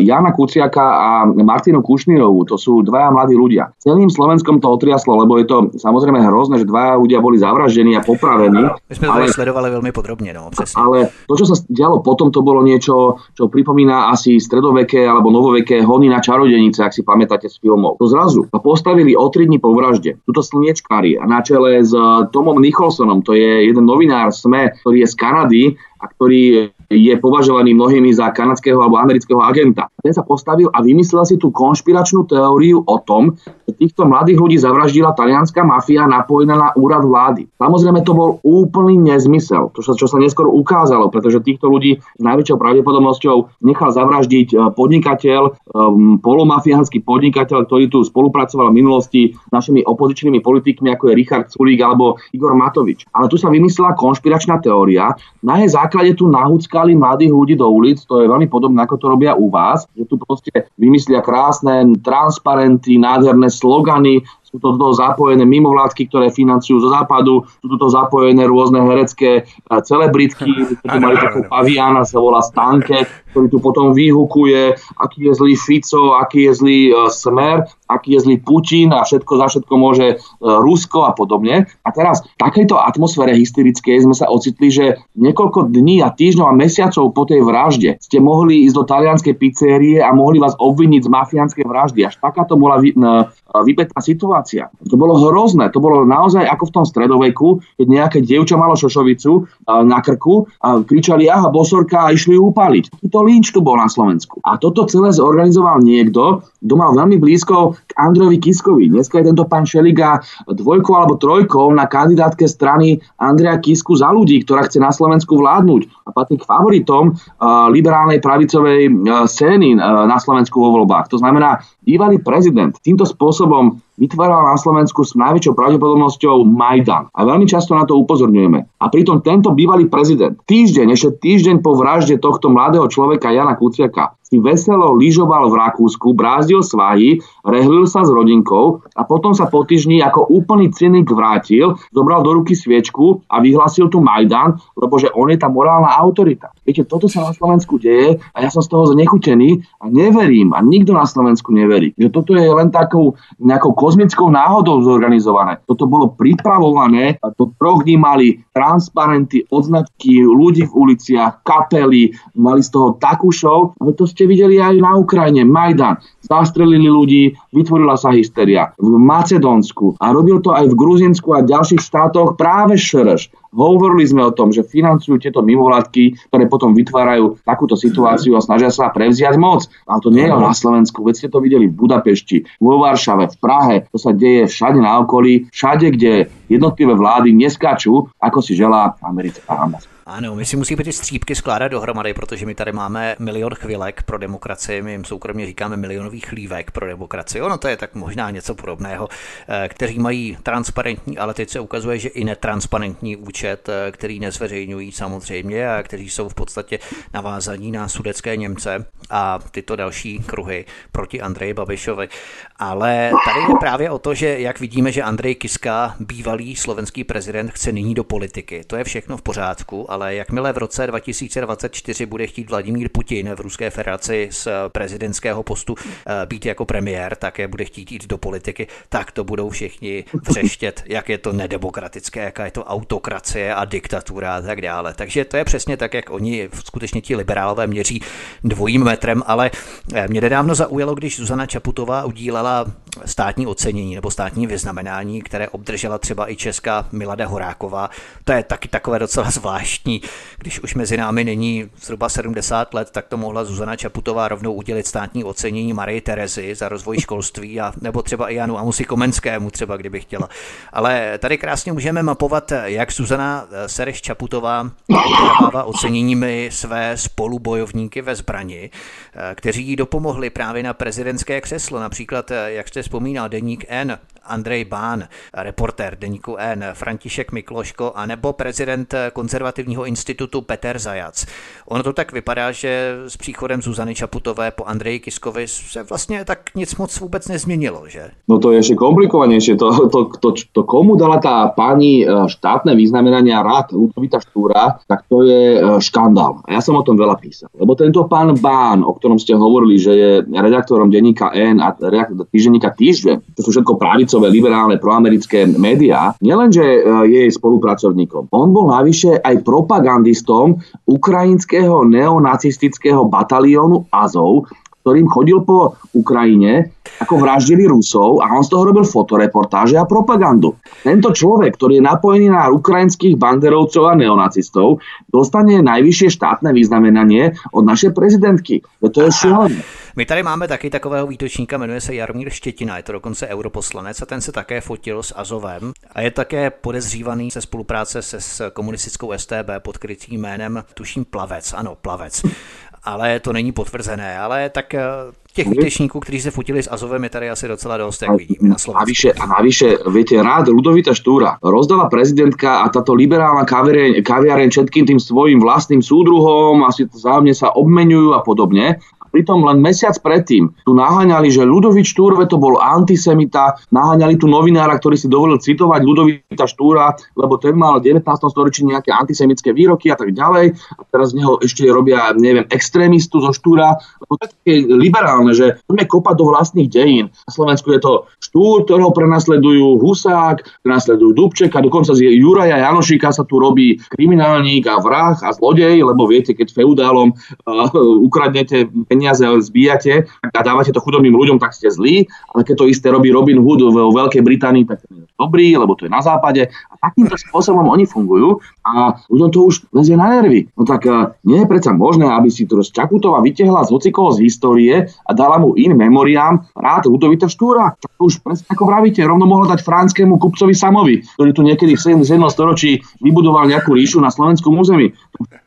Jana Kuciaka a Martinu Kušnírovú. To sú dvaja mladí ľudia. Celým Slovenskom to otriaslo, lebo je to samozrejme hrozné, že dvaja ľudia boli zavraždení a popravení. My sme ale, to sledovali veľmi podrobne. No, ale to, čo sa dialo potom, to bolo niečo, čo pripomína asi stredoveké alebo novoveké hony na čarodenice, ak si pamätáte z filmov. To zrazu postavili o tri dní po vražde. Tuto slniečkári a na čele s Tomom Nicholsonom, to je jeden novinár SME, ktorý je z Kanady a ktorý je považovaný mnohými za kanadského alebo amerického agenta. Ten sa postavil a vymyslel si tú konšpiračnú teóriu o tom, že týchto mladých ľudí zavraždila talianská mafia napojená na úrad vlády. Samozrejme to bol úplný nezmysel, to čo sa neskôr ukázalo, pretože týchto ľudí s najväčšou pravdepodobnosťou nechal zavraždiť e, podnikateľ, e, polomafiánsky podnikateľ, ktorý tu spolupracoval v minulosti s našimi opozičnými politikmi, ako je Richard Sulík alebo Igor Matovič. Ale tu sa vymyslela konšpiračná teória, na jej základe tu nahúckali mladých ľudí do ulic, to je veľmi podobné, ako to robia u vás, že tu proste vymyslia krásne transparenty, nádherné slogany, sú to do zapojené mimovládky, ktoré financujú zo západu, sú to zapojené rôzne herecké eh, celebritky, *laughs* tu mali takú paviana, sa volá Stanke, ktorý tu potom vyhukuje, aký je zlý Fico, aký je zlý uh, Smer, aký je zlý Putin a všetko za všetko môže uh, Rusko a podobne. A teraz v takejto atmosfére hysterickej sme sa ocitli, že niekoľko dní a týždňov a mesiacov po tej vražde ste mohli ísť do talianskej pizzerie a mohli vás obviniť z mafiánskej vraždy. Až takáto bola vy, uh, vypetá situácia. To bolo hrozné, to bolo naozaj ako v tom stredoveku, keď nejaké dievča malo šošovicu na krku a kričali, aha, bosorka a išli ju upaliť. To lynč tu bol na Slovensku. A toto celé zorganizoval niekto, kto mal veľmi blízko k Androvi Kiskovi. Dneska je tento pán Šeliga dvojkou alebo trojkou na kandidátke strany Andreja Kisku za ľudí, ktorá chce na Slovensku vládnuť patrí k favoritom liberálnej pravicovej uh, scény uh, na Slovensku vo voľbách. To znamená, bývalý prezident týmto spôsobom vytváral na Slovensku s najväčšou pravdepodobnosťou Majdan. A veľmi často na to upozorňujeme. A pritom tento bývalý prezident týždeň, ešte týždeň po vražde tohto mladého človeka Jana Kuciaka si veselo lyžoval v Rakúsku, brázdil svahy, rehlil sa s rodinkou a potom sa po týždni ako úplný cynik vrátil, zobral do ruky sviečku a vyhlásil tu Majdan, lebo že on je tá morálna autorita. Viete, toto sa na Slovensku deje a ja som z toho znechutený a neverím a nikto na Slovensku neverí, že toto je len takou nejakou kozmickou náhodou zorganizované. Toto bolo pripravované a to troch mali transparenty, odznačky, ľudí v uliciach, kapely, mali z toho takú show, ale to ste videli aj na Ukrajine, Majdan. Zastrelili ľudí, vytvorila sa hysteria. V Macedónsku a robil to aj v Gruzinsku a ďalších štátoch práve Šereš. Hovorili sme o tom, že financujú tieto mimovládky, ktoré potom vytvárajú takúto situáciu a snažia sa prevziať moc. Ale to nie je na Slovensku, veď ste to videli v Budapešti, vo Varšave, v Prahe, to sa deje všade na okolí, všade, kde jednotlivé vlády neskačú, ako si želá americká ambasáda. Ano, my si musíme ty střípky skládat dohromady, protože my tady máme milion chvilek pro demokracii, my jim soukromně říkáme milionový chlívek pro demokracii. Ono to je tak možná něco podobného, eh, kteří mají transparentní, ale teď se ukazuje, že i netransparentní účet, eh, který nezveřejňují samozřejmě a kteří jsou v podstatě navázaní na sudecké Němce a tyto další kruhy proti Andreji Babišovi. Ale tady je právě o to, že jak vidíme, že Andrej Kiska, bývalý slovenský prezident, chce nyní do politiky. To je všechno v pořádku, ale jakmile v roce 2024 bude chtít Vladimír Putin v Ruské federaci z prezidentského postu být jako premiér, také bude chtít jít do politiky, tak to budou všichni vřeštět, jak je to nedemokratické, jaká je to autokracie a diktatura a tak dále. Takže to je přesně tak, jak oni skutečně ti liberálové měří dvojím metrem, ale eh, mě nedávno zaujalo, když Zuzana Čaputová udílela státní ocenění nebo státní vyznamenání, které obdržela třeba i česká Milada Horáková. To je taky takové docela zvláštní. Když už mezi námi není zhruba 70 let, tak to mohla Zuzana Čaputová rovnou udělit státní ocenění Marie Terezy za rozvoj školství a nebo třeba i Janu Amusi Komenskému třeba, kdyby chtěla. Ale tady krásně můžeme mapovat, jak Zuzana eh, Sereš Čaputová dává oceněními své spolubojovníky ve zbrani, eh, kteří jí dopomohli právě na prezidentské křeslo. Například, eh, jak jste vzpomínal, deník N, Andrej Bán, reportér deníku N, František Mikloško, anebo prezident konzervativní Mezinárodního institutu Peter Zajac. Ono to tak vypadá, že s příchodem Zuzany Čaputové po Andreji Kiskovi se vlastně tak nic moc vůbec nezměnilo, že? No to je ešte komplikovanejšie. To, to, to, to komu dala tá pani e, štátne významenania rád Ludovita Štúra, tak to je e, škandál. A ja som o tom veľa písal. Lebo tento pán Bán, o ktorom ste hovorili, že je redaktorom denníka N a týždenníka Týždeň, to sú všetko pravicové, liberálne, proamerické médiá, nielenže je jej spolupracovníkom. On bol navyše aj pro propagandistom ukrajinského neonacistického bataliónu Azov, ktorým chodil po Ukrajine, ako vraždili Rusov a on z toho robil fotoreportáže a propagandu. Tento človek, ktorý je napojený na ukrajinských banderovcov a neonacistov, dostane najvyššie štátne vyznamenanie od našej prezidentky. To je šialené. My tady máme taky takového výtočníka, jmenuje se Jaromír Štětina, je to dokonce europoslanec a ten se také fotil s Azovem a je také podezřívaný se spolupráce se s komunistickou STB pod krytým jménem, tuším Plavec, ano, Plavec. Ale to není potvrzené, ale tak eh, těch výtečníků, kteří se fotili s Azovem, je tady asi docela dost, jak vidíme na Slovensku. A navyše, a navyše, viete, rád Ludovita Štúra rozdala prezidentka a táto liberálna kaviareň všetkým tým svojim vlastným súdruhom, asi zájomne sa obmenujú a podobne. Pritom len mesiac predtým tu naháňali, že Ludovič Štúrve to bol antisemita, naháňali tu novinára, ktorý si dovolil citovať Ludovita Štúra, lebo ten mal v 19. storočí nejaké antisemické výroky a tak ďalej. A teraz z neho ešte robia, neviem, extrémistu zo Štúra. To je také liberálne, že poďme kopať do vlastných dejín. Na Slovensku je to Štúr, ktorého prenasledujú Husák, prenasledujú Dubček a dokonca z Juraja Janošika sa tu robí kriminálnik a vrah a zlodej, lebo viete, keď feudálom uh, ukradnete peniaze peniaze zbíjate a dávate to chudobným ľuďom, tak ste zlí, ale keď to isté robí Robin Hood vo Veľkej Británii, tak je dobrý, lebo to je na západe. A takýmto spôsobom oni fungujú a ľuďom to už lezie na nervy. No tak uh, nie je predsa možné, aby si to Čakutová vytehla z hocikoho z histórie a dala mu in memoriám rád Ludovita Štúra. To už presne ako vravíte, rovno mohla dať franskému kupcovi Samovi, ktorý tu niekedy v 7. storočí vybudoval nejakú ríšu na slovenskom území.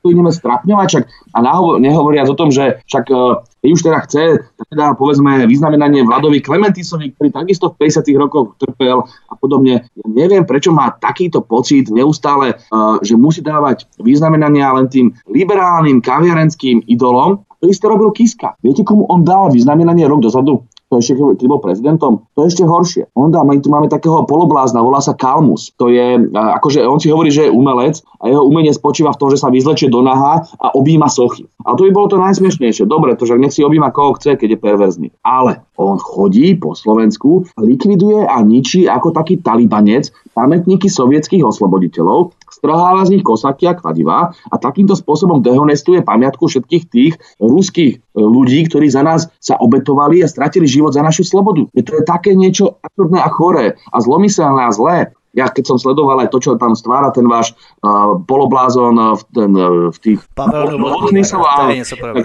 Tu ideme strapňovať, čak, a nehovoriac o tom, že však uh, keď už teda chce, teda povedzme vyznamenanie Vladovi Klementisovi, ktorý takisto v 50. rokoch trpel a podobne. Ja neviem, prečo má takýto pocit neustále, uh, že musí dávať vyznamenania len tým liberálnym kaviarenským idolom. To isté robil Kiska. Viete, komu on dal vyznamenanie rok dozadu? To ešte keď bol prezidentom, to je ešte horšie. On dá, my tu máme takého poloblázna, volá sa Kalmus. To je, akože on si hovorí, že je umelec a jeho umenie spočíva v tom, že sa vyzlečie do naha a objíma sochy. A to by bolo to najsmiešnejšie. Dobre, to že nech si objíma koho chce, keď je perverzný. Ale on chodí po Slovensku, likviduje a ničí ako taký talibanec pamätníky sovietských osloboditeľov, strháva z nich kosaky a kladiva a takýmto spôsobom dehonestuje pamiatku všetkých tých ruských ľudí, ktorí za nás sa obetovali a stratili život za našu slobodu. Je to je také niečo absurdné a choré a zlomyselné a zlé, ja keď som sledoval aj to, čo tam stvára ten váš uh, poloblázon v, ten, v tých... Pavel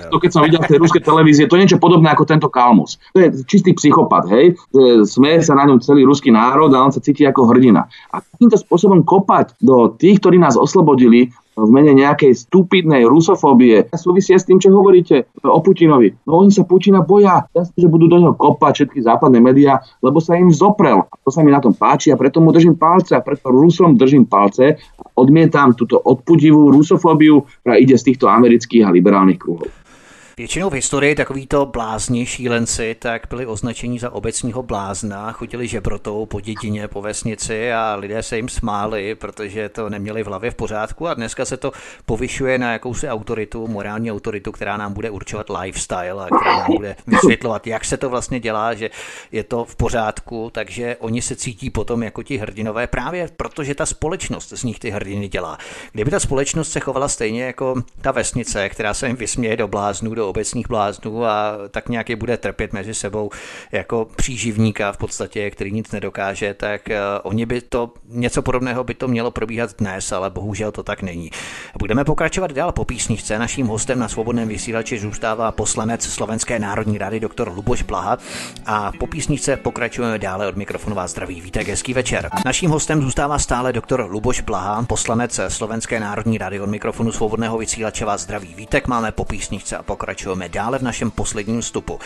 to keď som videl v tej ruskej televízie, to je niečo podobné ako tento Kalmus. To je čistý psychopat, hej? Smeje sa na ňom celý ruský národ a on sa cíti ako hrdina. A takýmto spôsobom kopať do tých, ktorí nás oslobodili, v mene nejakej stupidnej rusofóbie súvisia s tým, čo hovoríte o Putinovi. No oni sa Putina boja, jasne, že budú do neho kopať všetky západné médiá, lebo sa im zoprel. A to sa mi na tom páči a preto mu držím palce a preto Rusom držím palce. Odmietam túto odpudivú rusofóbiu, ktorá ide z týchto amerických a liberálnych kruhov. Většinou v historii takovýto blázni, šílenci, tak byli označeni za obecního blázna, chodili žebrotou po dědině, po vesnici a lidé se jim smáli, protože to neměli v hlavě v pořádku a dneska se to povyšuje na jakousi autoritu, morální autoritu, která nám bude určovat lifestyle a která nám bude vysvětlovat, jak se to vlastně dělá, že je to v pořádku, takže oni se cítí potom jako ti hrdinové právě protože ta společnost z nich ty hrdiny dělá. Kdyby ta společnost se chovala stejně jako ta vesnice, která se jim vysměje do bláznů, do obecních bláznů a tak nějak bude trpět mezi sebou jako příživníka v podstatě, který nic nedokáže, tak uh, oni by to, něco podobného by to mělo probíhat dnes, ale bohužel to tak není. Budeme pokračovat dál po písničce. Naším hostem na svobodném vysílači zůstává poslanec Slovenské národní rady doktor Luboš Blaha a po písničce pokračujeme dále od mikrofonu vás zdraví. Vítek, hezký večer. Naším hostem zůstává stále doktor Luboš Blaha, poslanec Slovenské národní rady od mikrofonu svobodného vysílače vás zdraví. Vítek máme po písničce a pokračujeme pokračujeme dále v našem posledním vstupu.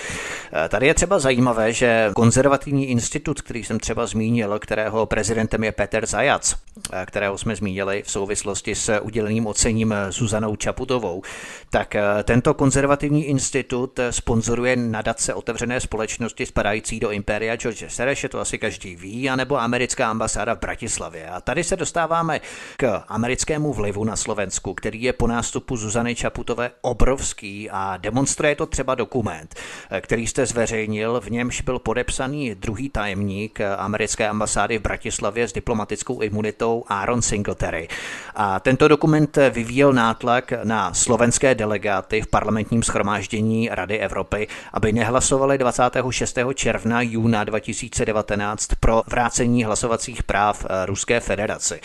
Eh, tady je třeba zajímavé, že konzervativní institut, který jsem třeba zmínil, kterého prezidentem je Peter Zajac, eh, kterého jsme zmínili v souvislosti s uděleným ocením Zuzanou Čaputovou, tak eh, tento konzervativní institut sponzoruje nadace otevřené společnosti spadající do Impéria George Sereše, to asi každý ví, anebo americká ambasáda v Bratislavě. A tady se dostáváme k americkému vlivu na Slovensku, který je po nástupu Zuzany Čaputové obrovský a demonstruje to třeba dokument, eh, který jste zveřejnil, v němž byl podepsaný druhý tajemník eh, americké ambasády v Bratislavě s diplomatickou imunitou Aaron Singletary. A tento dokument vyvíjel nátlak na slovenské delegáty v parlamentním schromáždění Rady Evropy, aby nehlasovali 26. června júna 2019 pro vrácení hlasovacích práv eh, Ruské federaci.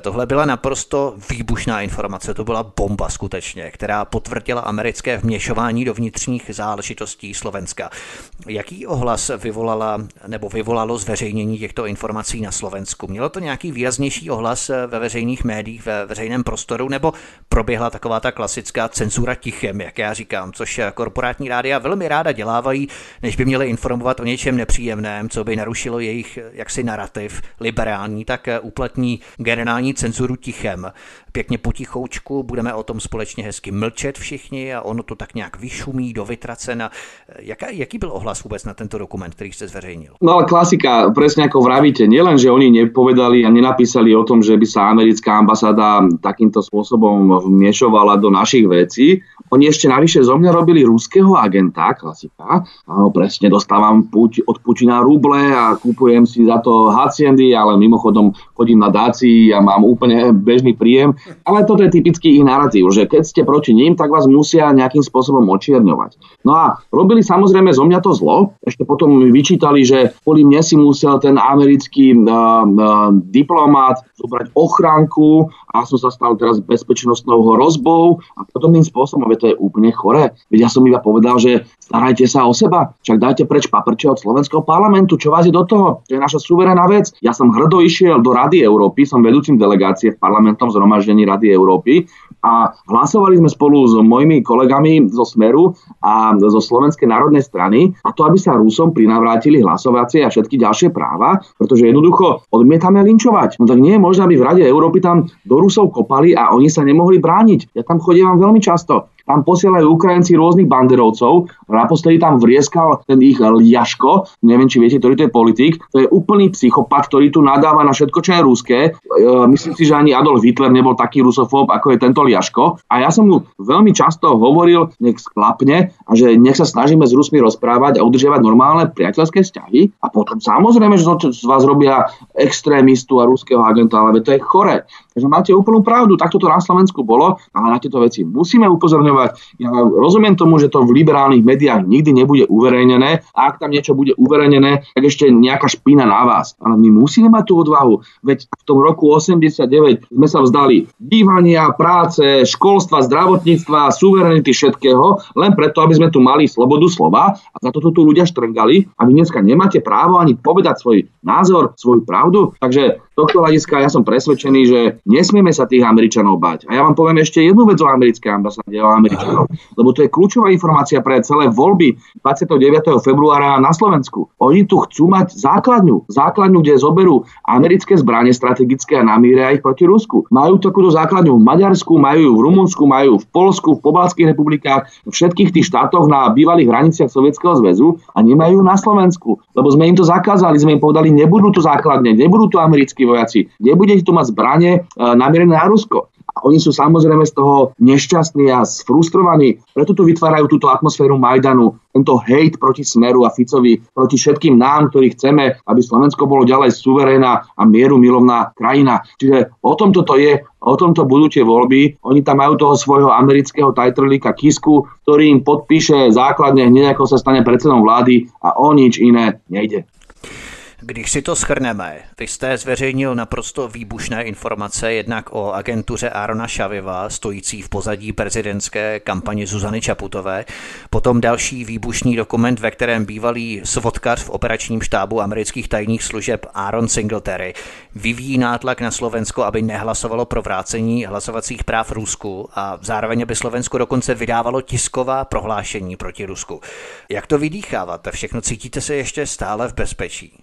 Tohle byla naprosto výbušná informace, to byla bomba skutečně, která potvrdila americké vměšování vměšování do vnitřních záležitostí Slovenska. Jaký ohlas vyvolala nebo vyvolalo zveřejnění těchto informací na Slovensku? Mělo to nějaký výraznější ohlas ve veřejných médiích, ve veřejném prostoru, nebo proběhla taková ta klasická cenzura tichem, jak já říkám, což korporátní rádia velmi ráda dělávají, než by měli informovat o něčem nepříjemném, co by narušilo jejich jaksi narrativ liberální, tak uplatní generální cenzuru tichem pěkně potichoučku, budeme o tom společně hezky mlčet všichni a ono to tak nějak vyšumí do vytracena. Jaká, jaký byl ohlas vůbec na tento dokument, který jste zveřejnil? No ale klasika, presne ako vravíte, nielen, že oni nepovedali a nenapísali o tom, že by sa americká ambasáda takýmto spôsobom vmiešovala do našich vecí, oni ešte navyše zo mňa robili ruského agenta, klasika. Áno, presne, dostávam puť, od Putina ruble a kúpujem si za to haciendy, ale mimochodom chodím na dáci a mám úplne bežný príjem. Ale toto je typický ich narratív, že keď ste proti ním, tak vás musia nejakým spôsobom očierňovať. No a robili samozrejme zo mňa to zlo. Ešte potom vyčítali, že kvôli mne si musel ten americký uh, uh, diplomát zobrať ochránku a som sa stal teraz bezpečnostnou hrozbou a podobným spôsobom to je úplne choré. Veď ja som iba povedal, že starajte sa o seba, však dajte preč paprče od slovenského parlamentu, čo vás je do toho, to je naša suverénna vec. Ja som hrdo išiel do Rady Európy, som vedúcim delegácie v parlamentnom zhromaždení Rady Európy a hlasovali sme spolu s mojimi kolegami zo Smeru a zo Slovenskej národnej strany a to, aby sa Rusom prinavrátili hlasovacie a všetky ďalšie práva, pretože jednoducho odmietame linčovať. No tak nie je možné, aby v Rade Európy tam do Rusov kopali a oni sa nemohli brániť. Ja tam chodím veľmi často. Tam posielajú Ukrajinci rôznych banderovcov. Naposledy tam vrieskal ten ich Liaško, neviem, či viete, ktorý to je politik. To je úplný psychopat, ktorý tu nadáva na všetko, čo je ruské. E, myslím si, že ani Adolf Hitler nebol taký rusofób, ako je tento Liaško. A ja som mu veľmi často hovoril, nech sklapne a že nech sa snažíme s Rusmi rozprávať a udržiavať normálne priateľské vzťahy. A potom samozrejme, že z vás robia extrémistu a ruského agenta, ale to je chore. Takže máte úplnú pravdu, takto to na Slovensku bolo, ale na tieto veci musíme upozorňovať. Ja rozumiem tomu, že to v liberálnych médiách nikdy nebude uverejnené a ak tam niečo bude uverejnené, tak ešte nejaká špina na vás. Ale my musíme mať tú odvahu, veď v tom roku 89 sme sa vzdali bývania, práce, školstva, zdravotníctva, suverenity, všetkého, len preto, aby sme tu mali slobodu slova a za toto tu ľudia štrngali a vy dneska nemáte právo ani povedať svoj názor, svoju pravdu. Takže tohto hľadiska ja som presvedčený, že nesmieme sa tých Američanov bať. A ja vám poviem ešte jednu vec o americkej ambasáde o Američanov, lebo to je kľúčová informácia pre celé voľby 29. februára na Slovensku. Oni tu chcú mať základňu, základňu, kde zoberú americké zbranie strategické a namíria ich proti Rusku. Majú takúto základňu v Maďarsku, majú ju v Rumunsku, majú v Polsku, v pobalských republikách, v všetkých tých štátoch na bývalých hraniciach Sovietskeho zväzu a nemajú na Slovensku. Lebo sme im to zakázali, sme im povedali, nebudú tu základne, nebudú tu americkí vojaci, nebudete tu mať zbranie e, namierené na Rusko. A oni sú samozrejme z toho nešťastní a sfrustrovaní. Preto tu vytvárajú túto atmosféru Majdanu, tento hejt proti Smeru a Ficovi, proti všetkým nám, ktorí chceme, aby Slovensko bolo ďalej suverénna a mieru milovná krajina. Čiže o tom toto je, o tomto budú tie voľby. Oni tam majú toho svojho amerického tajtrlíka Kisku, ktorý im podpíše základne hneď ako sa stane predsedom vlády a o nič iné nejde. Když si to schrneme, vy jste zveřejnil naprosto výbušné informace jednak o agentuře Arona Šaviva, stojící v pozadí prezidentské kampaně Zuzany Čaputové, potom další výbušný dokument, ve kterém bývalý svodkař v operačním štábu amerických tajných služeb Aaron Singletary vyvíjí nátlak na Slovensko, aby nehlasovalo pro vrácení hlasovacích práv Rusku a zároveň aby Slovensko dokonce vydávalo tisková prohlášení proti Rusku. Jak to vydýcháváte? Všechno cítíte se ještě stále v bezpečí?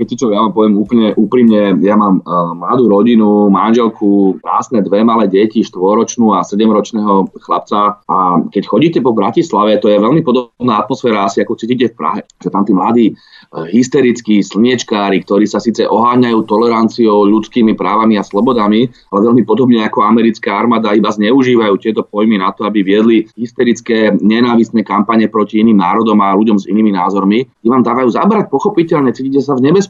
Viete čo, ja vám poviem úplne úprimne, ja mám uh, mladú rodinu, manželku, krásne dve malé deti, štvoročnú a sedemročného chlapca a keď chodíte po Bratislave, to je veľmi podobná atmosféra asi ako cítite v Prahe. Že tam tí mladí uh, hysterickí slniečkári, ktorí sa síce oháňajú toleranciou, ľudskými právami a slobodami, ale veľmi podobne ako americká armáda iba zneužívajú tieto pojmy na to, aby viedli hysterické, nenávisné kampane proti iným národom a ľuďom s inými názormi. I vám dávajú zabrať, pochopiteľne, cítite sa v nebezpečí.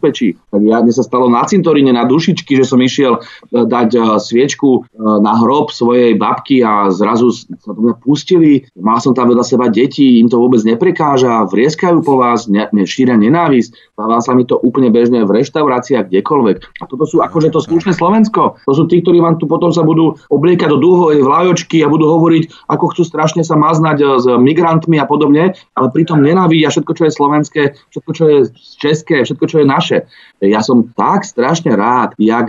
Tak ja, mne sa stalo na cintoríne, na dušičky, že som išiel e, dať e, sviečku e, na hrob svojej babky a zrazu sa do mňa pustili. Mal som tam vedľa seba deti, im to vôbec neprekáža, vrieskajú po vás, ne, ne, šíria nenávisť. Stáva sa mi to úplne bežne v reštauráciách, kdekoľvek. A toto sú akože to slušné Slovensko. To sú tí, ktorí vám tu potom sa budú obliekať do dúhovej vlajočky a budú hovoriť, ako chcú strašne sa maznať s migrantmi a podobne, ale pritom nenávidia všetko, čo je slovenské, všetko, čo je české, všetko, čo je naše. Ja som tak strašne rád, jak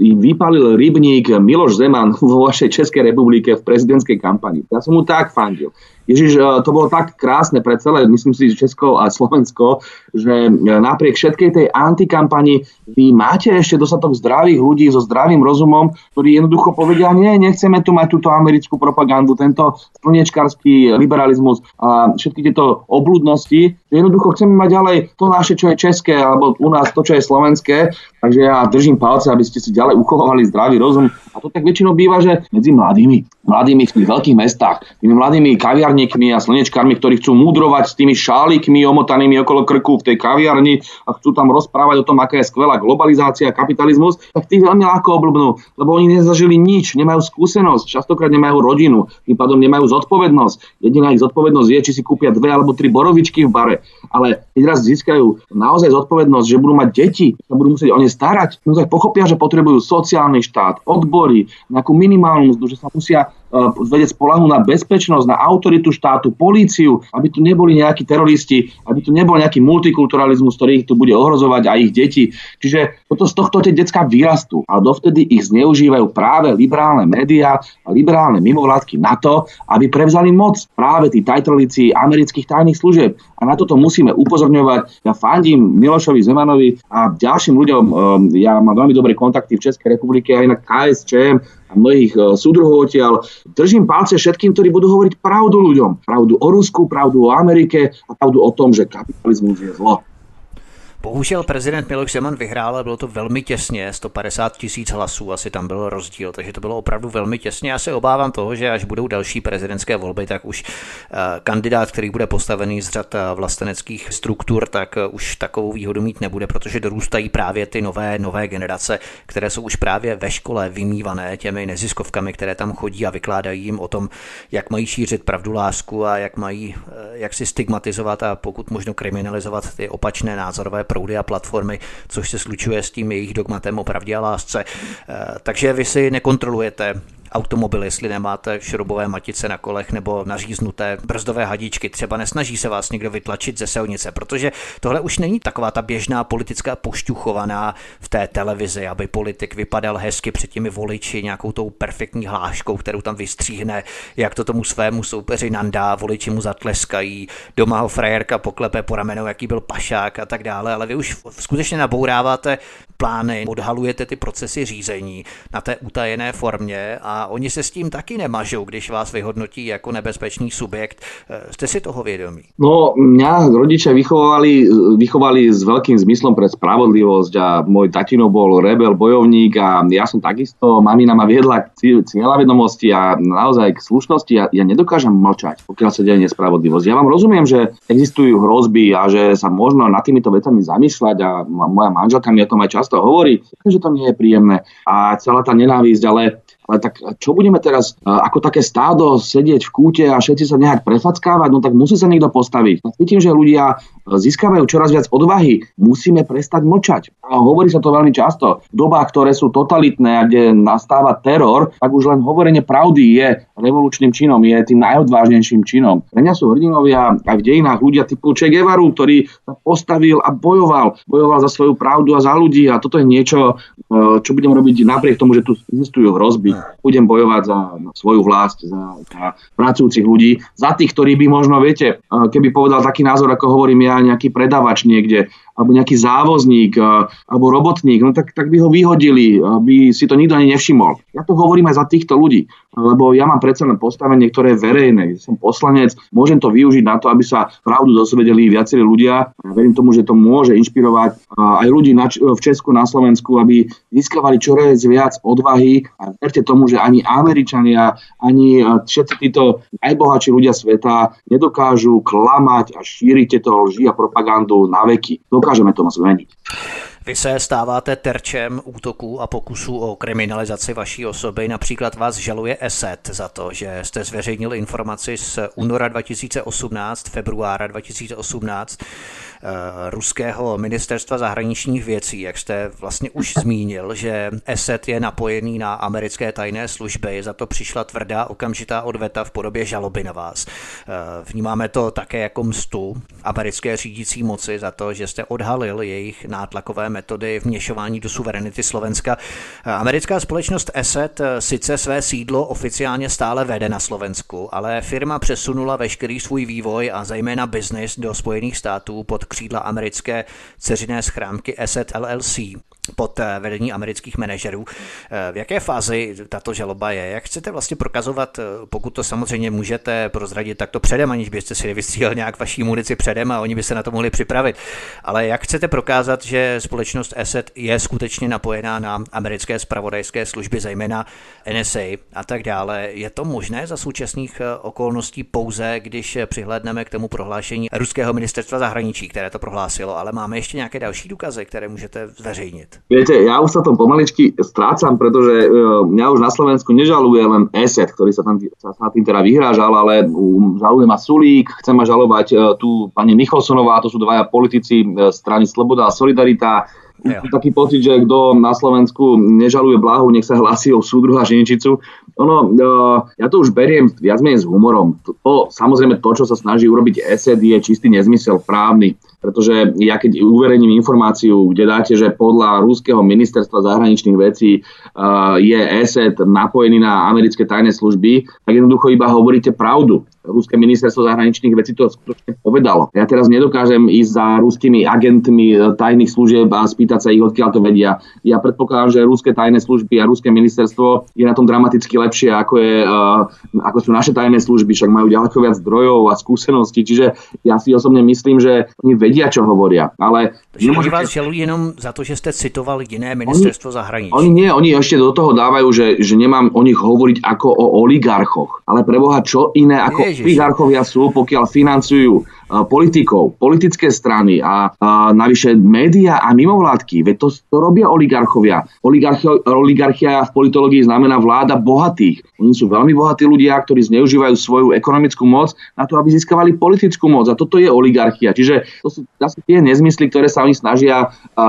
vypalil rybník Miloš Zeman vo vašej Českej republike v prezidentskej kampani. Ja som mu tak fandil. Ježiš, e, to bolo tak krásne pre celé, myslím si, Česko a Slovensko, že e, napriek všetkej tej antikampani vy máte ešte dostatok zdravých ľudí so zdravým rozumom, ktorí jednoducho povedia, nie, nechceme tu mať túto americkú propagandu, tento slnečkarský liberalizmus a všetky tieto obludnosti, že jednoducho chceme mať ďalej to naše, čo je české, alebo u nás to, čo je slovenské. Takže ja držím palce, aby ste si ďalej uchovali zdravý rozum. A to tak väčšinou býva, že medzi mladými, mladými v tých veľkých mestách, tými mladými kaviarníkmi a slnečkármi, ktorí chcú mudrovať s tými šálikmi omotanými okolo krku v tej kaviarni a chcú tam rozprávať o tom, aká je skvelá globalizácia a kapitalizmus, tak tých veľmi ľahko oblbnú, lebo oni nezažili nič, nemajú skúsenosť, častokrát nemajú rodinu, tým pádom nemajú zodpovednosť. Jediná ich zodpovednosť je, či si kúpia dve alebo tri borovičky v bare. Ale keď raz získajú naozaj zodpovednosť, že budú mať deti, sa budú musieť o ne starať, tak pochopia, že potrebujú sociálny štát, odbory, nejakú minimálnu mzdu, že sa musia vedieť spolahnúť na bezpečnosť, na autoritu štátu, políciu, aby tu neboli nejakí teroristi, aby tu nebol nejaký multikulturalizmus, ktorý ich tu bude ohrozovať a ich deti. Čiže toto z tohto tie detská vyrastú a dovtedy ich zneužívajú práve liberálne médiá a liberálne mimovládky na to, aby prevzali moc práve tí tajtrolíci amerických tajných služieb. A na toto musíme upozorňovať. Ja fandím Milošovi Zemanovi a ďalším ľuďom. Ehm, ja mám veľmi dobré kontakty v Českej republike aj na KSČM, a mnohých e, súdruhov odtiaľ. Držím palce všetkým, ktorí budú hovoriť pravdu ľuďom. Pravdu o Rusku, pravdu o Amerike a pravdu o tom, že kapitalizmus je zlo. Bohužel prezident Miloš Zeman vyhrál, ale bylo to velmi těsně, 150 tisíc hlasů asi tam byl rozdíl, takže to bylo opravdu velmi těsně. Já se obávám toho, že až budou další prezidentské volby, tak už eh, kandidát, který bude postavený z řad eh, vlasteneckých struktur, tak eh, už takovou výhodu mít nebude, protože dorůstají právě ty nové, nové generace, které jsou už právě ve škole vymývané těmi neziskovkami, které tam chodí a vykládají jim o tom, jak mají šířit pravdu lásku a jak mají, jak si stigmatizovat a pokud možno kriminalizovat ty opačné názorové proudy a platformy, což se slučuje s tím jejich dogmatem o pravdě a lásce. Eh, takže vy si nekontrolujete automobil, jestli nemáte šrobové matice na kolech nebo naříznuté brzdové hadičky. Třeba nesnaží se vás někdo vytlačit ze silnice, protože tohle už není taková ta běžná politická pošťuchovaná v té televizi, aby politik vypadal hezky před těmi voliči nějakou tou perfektní hláškou, kterou tam vystříhne, jak to tomu svému soupeři nandá, voliči mu zatleskají, doma ho frajerka poklepe po ramenou, jaký byl pašák a tak dále, ale vy už skutečně nabouráváte plány, odhalujete ty procesy řízení na té utajené formě a oni se s tím taky nemažou, když vás vyhodnotí jako nebezpečný subjekt. Eh, jste si toho vědomí? No, mňa rodičia vychovali, vychovali s veľkým zmyslom pre spravodlivosť a môj tatino bol rebel, bojovník a ja som takisto, mamina ma viedla k cieľavedomosti a naozaj k slušnosti a ja nedokážem mlčať, pokiaľ sa deje nespravodlivosť. Ja vám rozumiem, že existujú hrozby a že sa možno nad týmito vecami zamýšľať a moja manželka mi o tom aj často hovorí, že to nie je príjemné a celá tá nenávisť, ale ale tak čo budeme teraz ako také stádo sedieť v kúte a všetci sa nehať prefackávať, no tak musí sa niekto postaviť. Cítim, že ľudia získavajú čoraz viac odvahy. Musíme prestať mlčať. A hovorí sa to veľmi často. V dobách, ktoré sú totalitné a kde nastáva teror, tak už len hovorenie pravdy je revolučným činom, je tým najodvážnejším činom. Pre mňa sú hrdinovia aj v dejinách ľudia typu Che Guevaru, ktorý sa postavil a bojoval. Bojoval za svoju pravdu a za ľudí a toto je niečo, e, čo budem robiť napriek tomu, že tu existujú hrozby budem bojovať za svoju vlast, za, za pracujúcich ľudí, za tých, ktorí by možno, viete, keby povedal taký názor, ako hovorím ja, nejaký predavač niekde, alebo nejaký závozník, alebo robotník, no tak, tak by ho vyhodili, by si to nikto ani nevšimol. Ja to hovorím aj za týchto ľudí, lebo ja mám predsa len postavenie, ktoré je verejné. Som poslanec, môžem to využiť na to, aby sa pravdu dosvedeli viacerí ľudia. Ja verím tomu, že to môže inšpirovať aj ľudí na, v Česku, na Slovensku, aby získavali čoraz viac odvahy. A verte tomu, že ani Američania, ani všetci títo najbohatší ľudia sveta nedokážu klamať a šíriť tieto lži a propagandu na veky. Dokážeme to zmeniť. Vy se stáváte terčem útoků a pokusů o kriminalizaci vaší osoby. Například vás žaluje ESET za to, že jste zveřejnil informaci z února 2018, februára 2018 Eh, ruského ministerstva zahraničních věcí, jak jste vlastně už *laughs* zmínil, že ESET je napojený na americké tajné služby, za to přišla tvrdá okamžitá odveta v podobě žaloby na vás. Eh, vnímáme to také jako mstu americké řídící moci za to, že jste odhalil jejich nátlakové metody vměšování do suverenity Slovenska. Eh, americká společnost ESET sice své sídlo oficiálně stále vede na Slovensku, ale firma přesunula veškerý svůj vývoj a zejména biznis do Spojených států pod křídla americké ceřiné schránky Asset LLC pod eh, vedení amerických manažerů. Eh, v jaké fázi tato žaloba je? Jak chcete vlastně prokazovat, eh, pokud to samozřejmě můžete prozradit takto předem, aniž byste si vystříhal nějak vaší munici předem a oni by se na to mohli připravit. Ale jak chcete prokázat, že společnost Asset je skutečně napojená na americké spravodajské služby, zejména NSA a tak dále? Je to možné za současných okolností pouze, když přihlédneme k tomu prohlášení ruského ministerstva zahraničí, které to prohlásilo, ale máme ještě nějaké další důkazy, které můžete zveřejnit? Viete, ja už sa tom pomaličky strácam, pretože uh, mňa už na Slovensku nežaluje len ESET, ktorý sa tam sa, sa tým teda vyhrážal, ale žaluje ma Sulík, chce ma žalovať uh, tu pani Michalsonová, to sú dvaja politici uh, strany Sloboda a Solidarita, Ja. Taký pocit, že kto na Slovensku nežaluje blahu, nech sa hlasí o súdru a ženičicu. Ono, ja to už beriem viac menej s humorom. To, samozrejme to, čo sa snaží urobiť ESET, je čistý nezmysel právny pretože ja keď uverejním informáciu, kde dáte, že podľa rúského ministerstva zahraničných vecí uh, je ESET napojený na americké tajné služby, tak jednoducho iba hovoríte pravdu. Ruské ministerstvo zahraničných vecí to skutočne povedalo. Ja teraz nedokážem ísť za ruskými agentmi tajných služieb a spýtať sa ich, odkiaľ to vedia. Ja predpokladám, že ruské tajné služby a ruské ministerstvo je na tom dramaticky lepšie, ako, je, ako sú naše tajné služby, však majú ďaleko viac zdrojov a skúseností, čiže ja si osobne myslím, že oni vedia, čo hovoria. Ale nemôžete... vás žalují jenom za to, že ste citovali iné ministerstvo zahraničí. Oni nie, oni ešte do toho dávajú, že, že nemám o nich hovoriť ako o oligarchoch. Ale preboha, čo iné ako Ježiš. oligarchovia sú, pokiaľ financujú politikov, politické strany a, a navyše média a mimovládky. Veď to, to robia oligarchovia. Oligarchia, oligarchia v politológii znamená vláda bohatých. Oni sú veľmi bohatí ľudia, ktorí zneužívajú svoju ekonomickú moc na to, aby získavali politickú moc. A toto je oligarchia. Čiže to sú zase tie nezmysly, ktoré sa oni snažia a, a,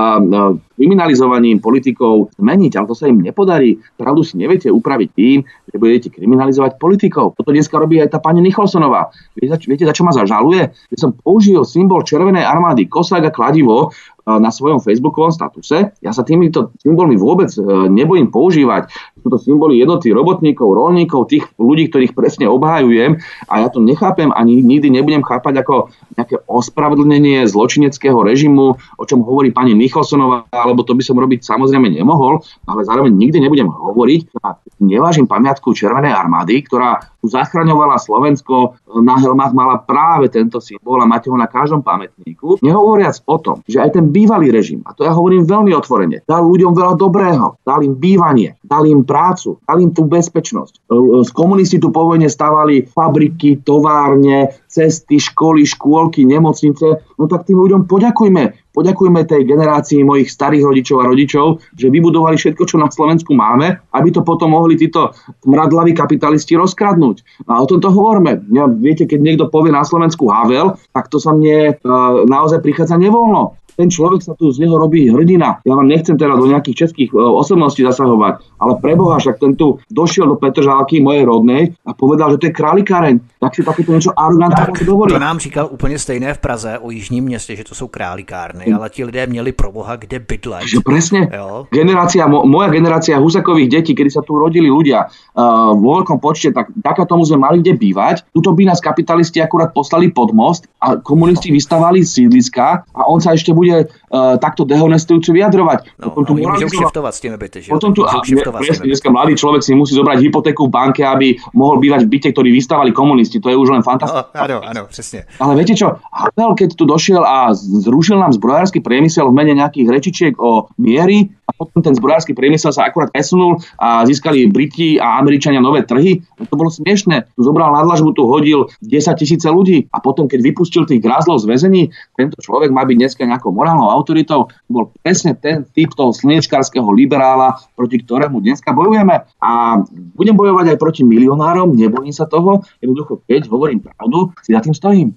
kriminalizovaním politikov zmeniť, ale to sa im nepodarí. Pravdu si neviete upraviť tým, že budete kriminalizovať politikov. Toto dneska robí aj tá pani Nicholsonová. Viete za čo ma zažaluje? Že som použil symbol Červenej armády, kosák a kladivo na svojom facebookovom statuse. Ja sa týmito symbolmi vôbec e, nebojím používať. Sú to symboly jednoty robotníkov, rolníkov, tých ľudí, ktorých presne obhajujem a ja to nechápem ani nikdy nebudem chápať ako nejaké ospravedlnenie zločineckého režimu, o čom hovorí pani Nicholsonová, alebo to by som robiť samozrejme nemohol, ale zároveň nikdy nebudem hovoriť. Nevážim pamiatku Červenej armády, ktorá zachraňovala Slovensko, na helmách mala práve tento symbol a máte ho na každom pamätníku. Nehovoriac o tom, že aj ten bývalý režim, a to ja hovorím veľmi otvorene, dal ľuďom veľa dobrého, dal im bývanie, dal im prácu, dal im tú bezpečnosť. Z komunisti tu po vojne stavali fabriky, továrne, cesty, školy, škôlky, nemocnice. No tak tým ľuďom poďakujme. Poďakujme tej generácii mojich starých rodičov a rodičov, že vybudovali všetko, čo na Slovensku máme, aby to potom mohli títo mradlaví kapitalisti rozkradnúť. A o tomto hovorme. Ja, viete, keď niekto povie na Slovensku Havel, tak to sa mne uh, naozaj prichádza nevoľno ten človek sa tu z neho robí hrdina. Ja vám nechcem teraz do nejakých českých e, osobností zasahovať, ale preboha, však ten tu došiel do Petržálky, mojej rodnej, a povedal, že to je králikáreň. Tak si takéto niečo arrogantné tak, dovolí. To nám říkal úplně stejné v Praze o Jižním městě, že to jsou králikárny, mm. ale ti lidé měli pro boha kde bydlet. Že presne. Jo? Generácia, mo, moja generácia husakových detí, kedy sa tu rodili ľudia uh, vo veľkom počte, tak taká tomu sme mali kde bývať. Tuto by nás kapitalisti akurát poslali pod most a komunisti vystavali sídliska a on sa ešte bude uh, takto dehonestujúco vyjadrovať. No, potom tu môžu kšeftovať s tými byty, že? Potom tu, a, presne, dneska mladý človek si musí zobrať hypotéku v banke, aby mohol bývať v byte, ktorý vystavali komunisti. To je už len fantastické. No, áno, áno, presne. Ale viete čo, Havel, keď tu došiel a zrušil nám zbrojársky priemysel v mene nejakých rečičiek o miery, a potom ten zbrojársky priemysel sa akurát presunul a získali Briti a Američania nové trhy. To bolo smiešne. Tu zobral na dlažbu, tu hodil 10 tisíce ľudí a potom, keď vypustil tých grázlov z väzení, tento človek má byť dneska nejakou morálnou autoritou. Bol presne ten typ toho slnečkárskeho liberála, proti ktorému dneska bojujeme. A budem bojovať aj proti milionárom, nebojím sa toho. Jednoducho, keď hovorím pravdu, si za tým stojím.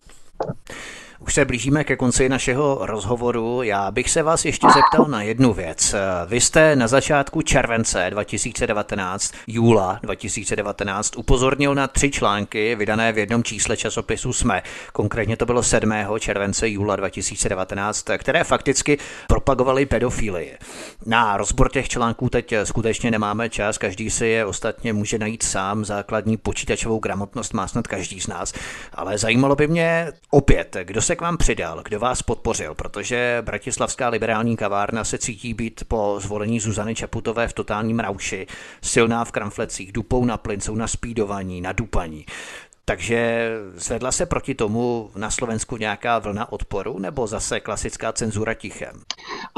Už se blížíme ke konci našeho rozhovoru. Já bych se vás ještě zeptal na jednu věc. Vy jste na začátku července 2019, júla 2019, upozornil na tři články vydané v jednom čísle časopisu SME. Konkrétně to bylo 7. července júla 2019, které fakticky propagovaly pedofilii. Na rozbor těch článků teď skutečně nemáme čas, každý si je ostatně může najít sám, základní počítačovou gramotnost má snad každý z nás. Ale zajímalo by mě opět, kdo se k vám přidal, kdo vás podpořil, protože Bratislavská liberální kavárna se cítí být po zvolení Zuzany Čaputové v totálním rauši, silná v kramflecích, dupou na plyn, jsou na spídovaní, na dupaní. Takže zvedla se proti tomu na Slovensku nějaká vlna odporu, nebo zase klasická cenzura tichem?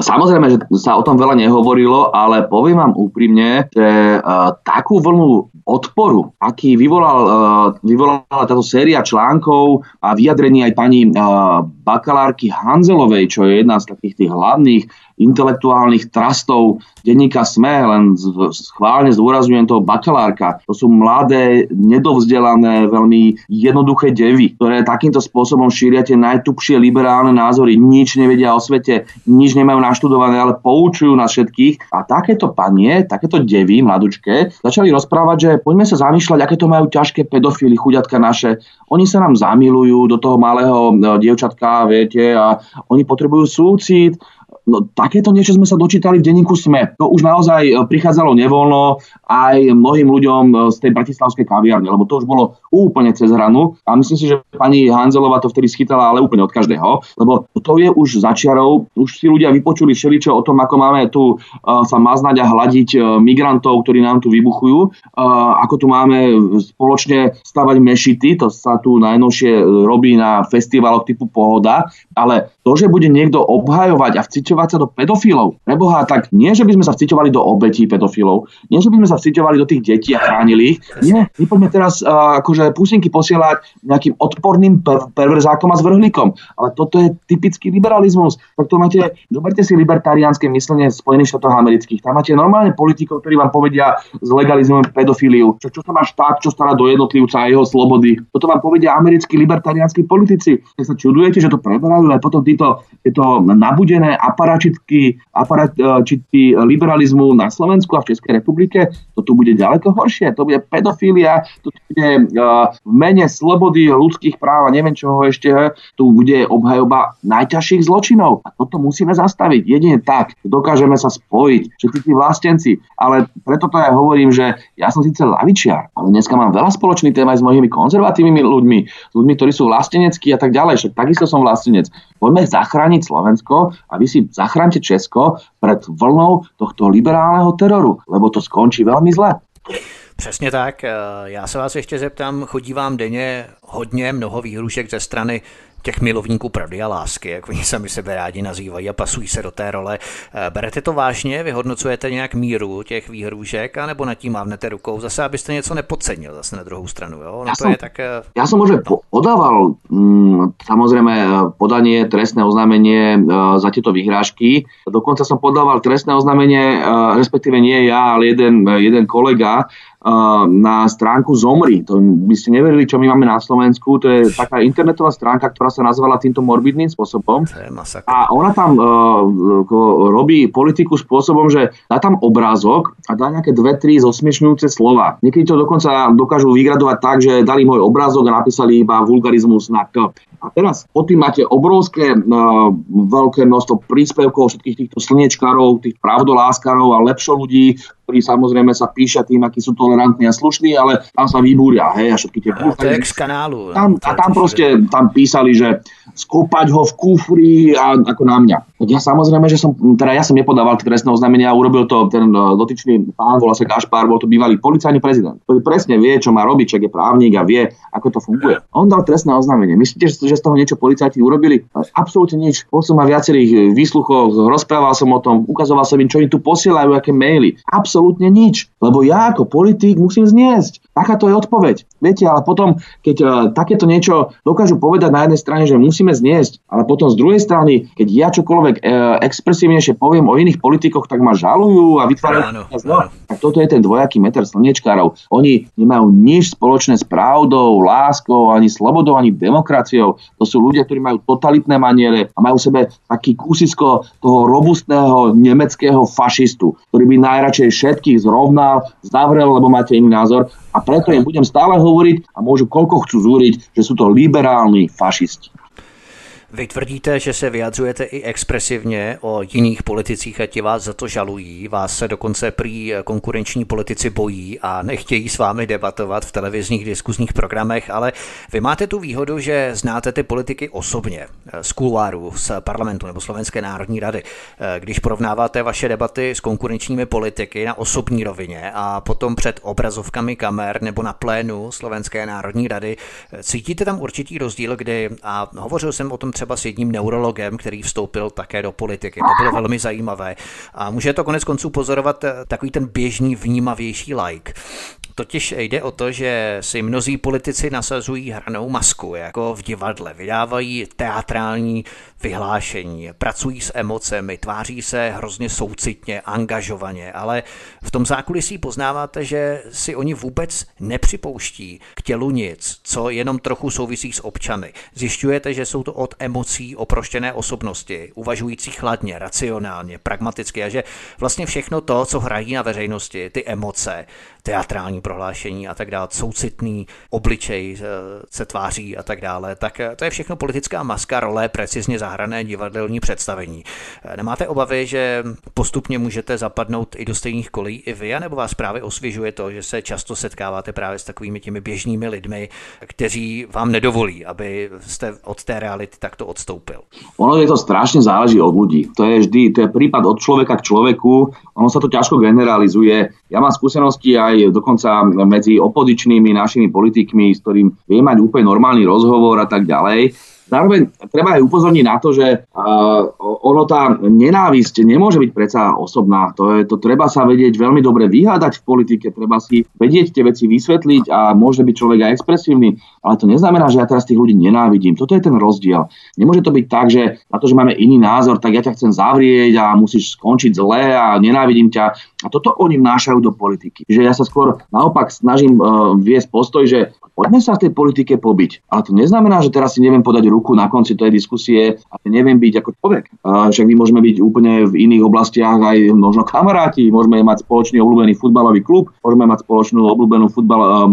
Samozrejme, že sa o tom veľa nehovorilo, ale poviem vám úprimne, že uh, takú vlnu odporu, aký vyvolal, uh, vyvolala táto séria článkov a vyjadrení aj pani uh, bakalárky Hanzelovej, čo je jedna z takých tých hlavných intelektuálnych trastov denníka SME, len schválne zdôrazňujem toho bakalárka. To sú mladé, nedovzdelané, veľmi jednoduché devy, ktoré takýmto spôsobom šíria tie najtupšie liberálne názory. Nič nevedia o svete, nič nemajú naštudované, ale poučujú nás všetkých. A takéto panie, takéto devy, mladučké, začali rozprávať, že poďme sa zamýšľať, aké to majú ťažké pedofily, chuďatka naše. Oni sa nám zamilujú do toho malého e, dievčatka, viete, a oni potrebujú súcit, No takéto niečo sme sa dočítali v denníku SME. To už naozaj e, prichádzalo nevoľno aj mnohým ľuďom e, z tej bratislavskej kaviarne, lebo to už bolo úplne cez hranu. A myslím si, že pani Hanzelová to vtedy schytala, ale úplne od každého, lebo to je už začiarov. Už si ľudia vypočuli všeličo o tom, ako máme tu uh, sa maznať a hľadiť migrantov, ktorí nám tu vybuchujú, ako tu máme spoločne stavať mešity, to sa tu najnovšie robí na festivaloch typu Pohoda, ale to, že bude niekto obhajovať a vciťovať sa do pedofilov, preboha, tak nie, že by sme sa vciťovali do obetí pedofilov, nie, že by sme sa vciťovali do tých detí a chránili ich, nie, my poďme teraz uh, akože pusinky posielať nejakým odporným per- perverzákom a zvrhlíkom. Ale toto je typický liberalizmus. Tak to máte, zoberte si libertariánske myslenie Spojených štátov amerických. Tam máte normálne politikov, ktorí vám povedia zlegalizujem pedofíliu. Čo, čo sa má štát, čo stará do jednotlivca a jeho slobody. Toto vám povedia americkí libertariánsky politici. Keď sa čudujete, že to preberajú aj potom títo, títo nabudené aparačitky, aparačitky liberalizmu na Slovensku a v Českej republike, to tu bude ďaleko horšie. To bude pedofília, to bude uh, v mene slobody ľudských práv a neviem čoho ešte, tu bude obhajoba najťažších zločinov. A toto musíme zastaviť. Jedine tak dokážeme sa spojiť, všetci tí vlastenci. Ale preto to ja hovorím, že ja som síce lavičiar, ale dneska mám veľa spoločných tém aj s mojimi konzervatívnymi ľuďmi, s ľuďmi, ktorí sú vlasteneckí a tak ďalej. Však takisto som vlastenec. Poďme zachrániť Slovensko a vy si zachránte Česko pred vlnou tohto liberálneho teroru, lebo to skončí veľmi zle. Přesně tak. Já se vás ještě zeptám, chodí vám denně hodně mnoho výhrušek ze strany těch milovníků pravdy a lásky, jak oni sami sebe rádi nazývají a pasují se do té role. Eh, berete to vážně? Vyhodnocujete nějak míru těch výhrůžek, anebo nad tím mávnete rukou? Zase, abyste něco nepodcenil zase na druhou stranu. Jo? No ja to som, je tak... Eh, ja som no. podával mm, samozrejme eh, podanie, trestné oznámenie za tieto vyhrážky. Dokonca som podával trestné oznámenie, respektíve nie ja, ale jeden, jeden kolega, na stránku Zomri. To by ste neverili, čo my máme na Slovensku. To je taká internetová stránka, ktorá sa nazvala týmto morbidným spôsobom. A ona tam uh, robí politiku spôsobom, že dá tam obrázok a dá nejaké dve, tri zosmiešňujúce slova. Niekedy to dokonca dokážu vygradovať tak, že dali môj obrázok a napísali iba vulgarizmus na K. A teraz pod tým máte obrovské uh, veľké množstvo príspevkov všetkých týchto slnečkárov, tých pravdoláskarov a lepšo ľudí, ktorí samozrejme sa píšia tým, akí sú tolerantní a slušní, ale tam sa vybúria, hej, a všetky tie búchaj. kanálu. Tam, a tam proste, tam písali, že skopať ho v kufri a ako na mňa. Tak ja samozrejme, že som, teda ja som nepodával trestné oznámenie a urobil to ten e, dotyčný pán, volá sa Gašpár, bol to bývalý policajný prezident, ktorý presne vie, čo má robiť, čak je právnik a vie, ako to funguje. On dal trestné oznámenie. Myslíte, že z toho niečo policajti urobili? Absolútne nič. Bol som ma viacerých výsluchoch, rozprával som o tom, ukazoval som im, čo im tu posielajú, aké maily. Absolútne absolútne nič. Lebo ja ako politik musím zniesť. Takáto je odpoveď. Viete, ale potom, keď uh, takéto niečo dokážu povedať na jednej strane, že musíme zniesť, ale potom z druhej strany, keď ja čokoľvek uh, expresívnejšie poviem o iných politikoch, tak ma žalujú a vytvárajú. No, tak toto je ten dvojaký meter slnečkárov. Oni nemajú nič spoločné s pravdou, láskou, ani slobodou, ani demokraciou. To sú ľudia, ktorí majú totalitné maniere a majú v sebe taký kúsisko toho robustného nemeckého fašistu, ktorý by najradšej všetkých zrovnal, zavrel, lebo máte iný názor a preto im budem stále hovoriť a môžu koľko chcú zúriť, že sú to liberálni fašisti. Vy tvrdíte, že se vyjadřujete i expresivně o jiných politicích a ti vás za to žalují. Vás se dokonce prý konkurenční politici bojí a nechtějí s vámi debatovat v televizních diskuzních programech, ale vy máte tu výhodu, že znáte ty politiky osobně, z kuluáru, z parlamentu nebo Slovenské národní rady. Když porovnáváte vaše debaty s konkurenčními politiky na osobní rovině a potom před obrazovkami kamer nebo na plénu Slovenské národní rady, cítíte tam určitý rozdíl, kdy, a hovořil jsem o tom třeba s jedním neurologem, který vstoupil také do politiky. To bylo velmi zajímavé. A může to konec konců pozorovat eh, takový ten běžný vnímavější like. Totiž jde o to, že si mnozí politici nasazují hranou masku, jako v divadle. Vydávají teatrální vyhlášení, pracují s emocemi, tváří se hrozně soucitně, angažovaně, ale v tom zákulisí poznáváte, že si oni vůbec nepřipouští k tělu nic, co jenom trochu souvisí s občany. Zjišťujete, že jsou to od emocí oproštěné osobnosti, uvažující chladně, racionálně, pragmaticky a že vlastně všechno to, co hrají na veřejnosti, ty emoce, teatrální prohlášení a tak dále, soucitný obličej eh, se tváří a tak dále, tak to je všechno politická maska, role, precizně zahrané divadelní představení. Nemáte obavy, že postupně můžete zapadnout i do stejných kolí i vy, nebo vás právě osvěžuje to, že se často setkáváte právě s takovými těmi běžnými lidmi, kteří vám nedovolí, aby jste od té reality takto odstoupil? Ono je to strašne záleží od ľudí. To je vždy, to je prípad od človeka k človeku, ono sa to ťažko generalizuje. Ja mám skúsenosti aj dokonca medzi opozičnými našimi politikmi, s ktorým viem mať úplne normálny rozhovor a tak ďalej. Zároveň treba aj upozorniť na to, že ono tá nenávisť nemôže byť predsa osobná. To, je, to treba sa vedieť veľmi dobre vyhádať v politike, treba si vedieť tie veci vysvetliť a môže byť človek aj expresívny, ale to neznamená, že ja teraz tých ľudí nenávidím. Toto je ten rozdiel. Nemôže to byť tak, že na to, že máme iný názor, tak ja ťa chcem zavrieť a musíš skončiť zle a nenávidím ťa. A toto oni vnášajú do politiky. Že ja sa skôr naopak snažím uh, viesť postoj, že poďme sa v tej politike pobiť. Ale to neznamená, že teraz si neviem podať ruku na konci tej diskusie a neviem byť ako človek. Však my môžeme byť úplne v iných oblastiach aj možno kamaráti, môžeme mať spoločný obľúbený futbalový klub, môžeme mať spoločnú obľúbenú futbal,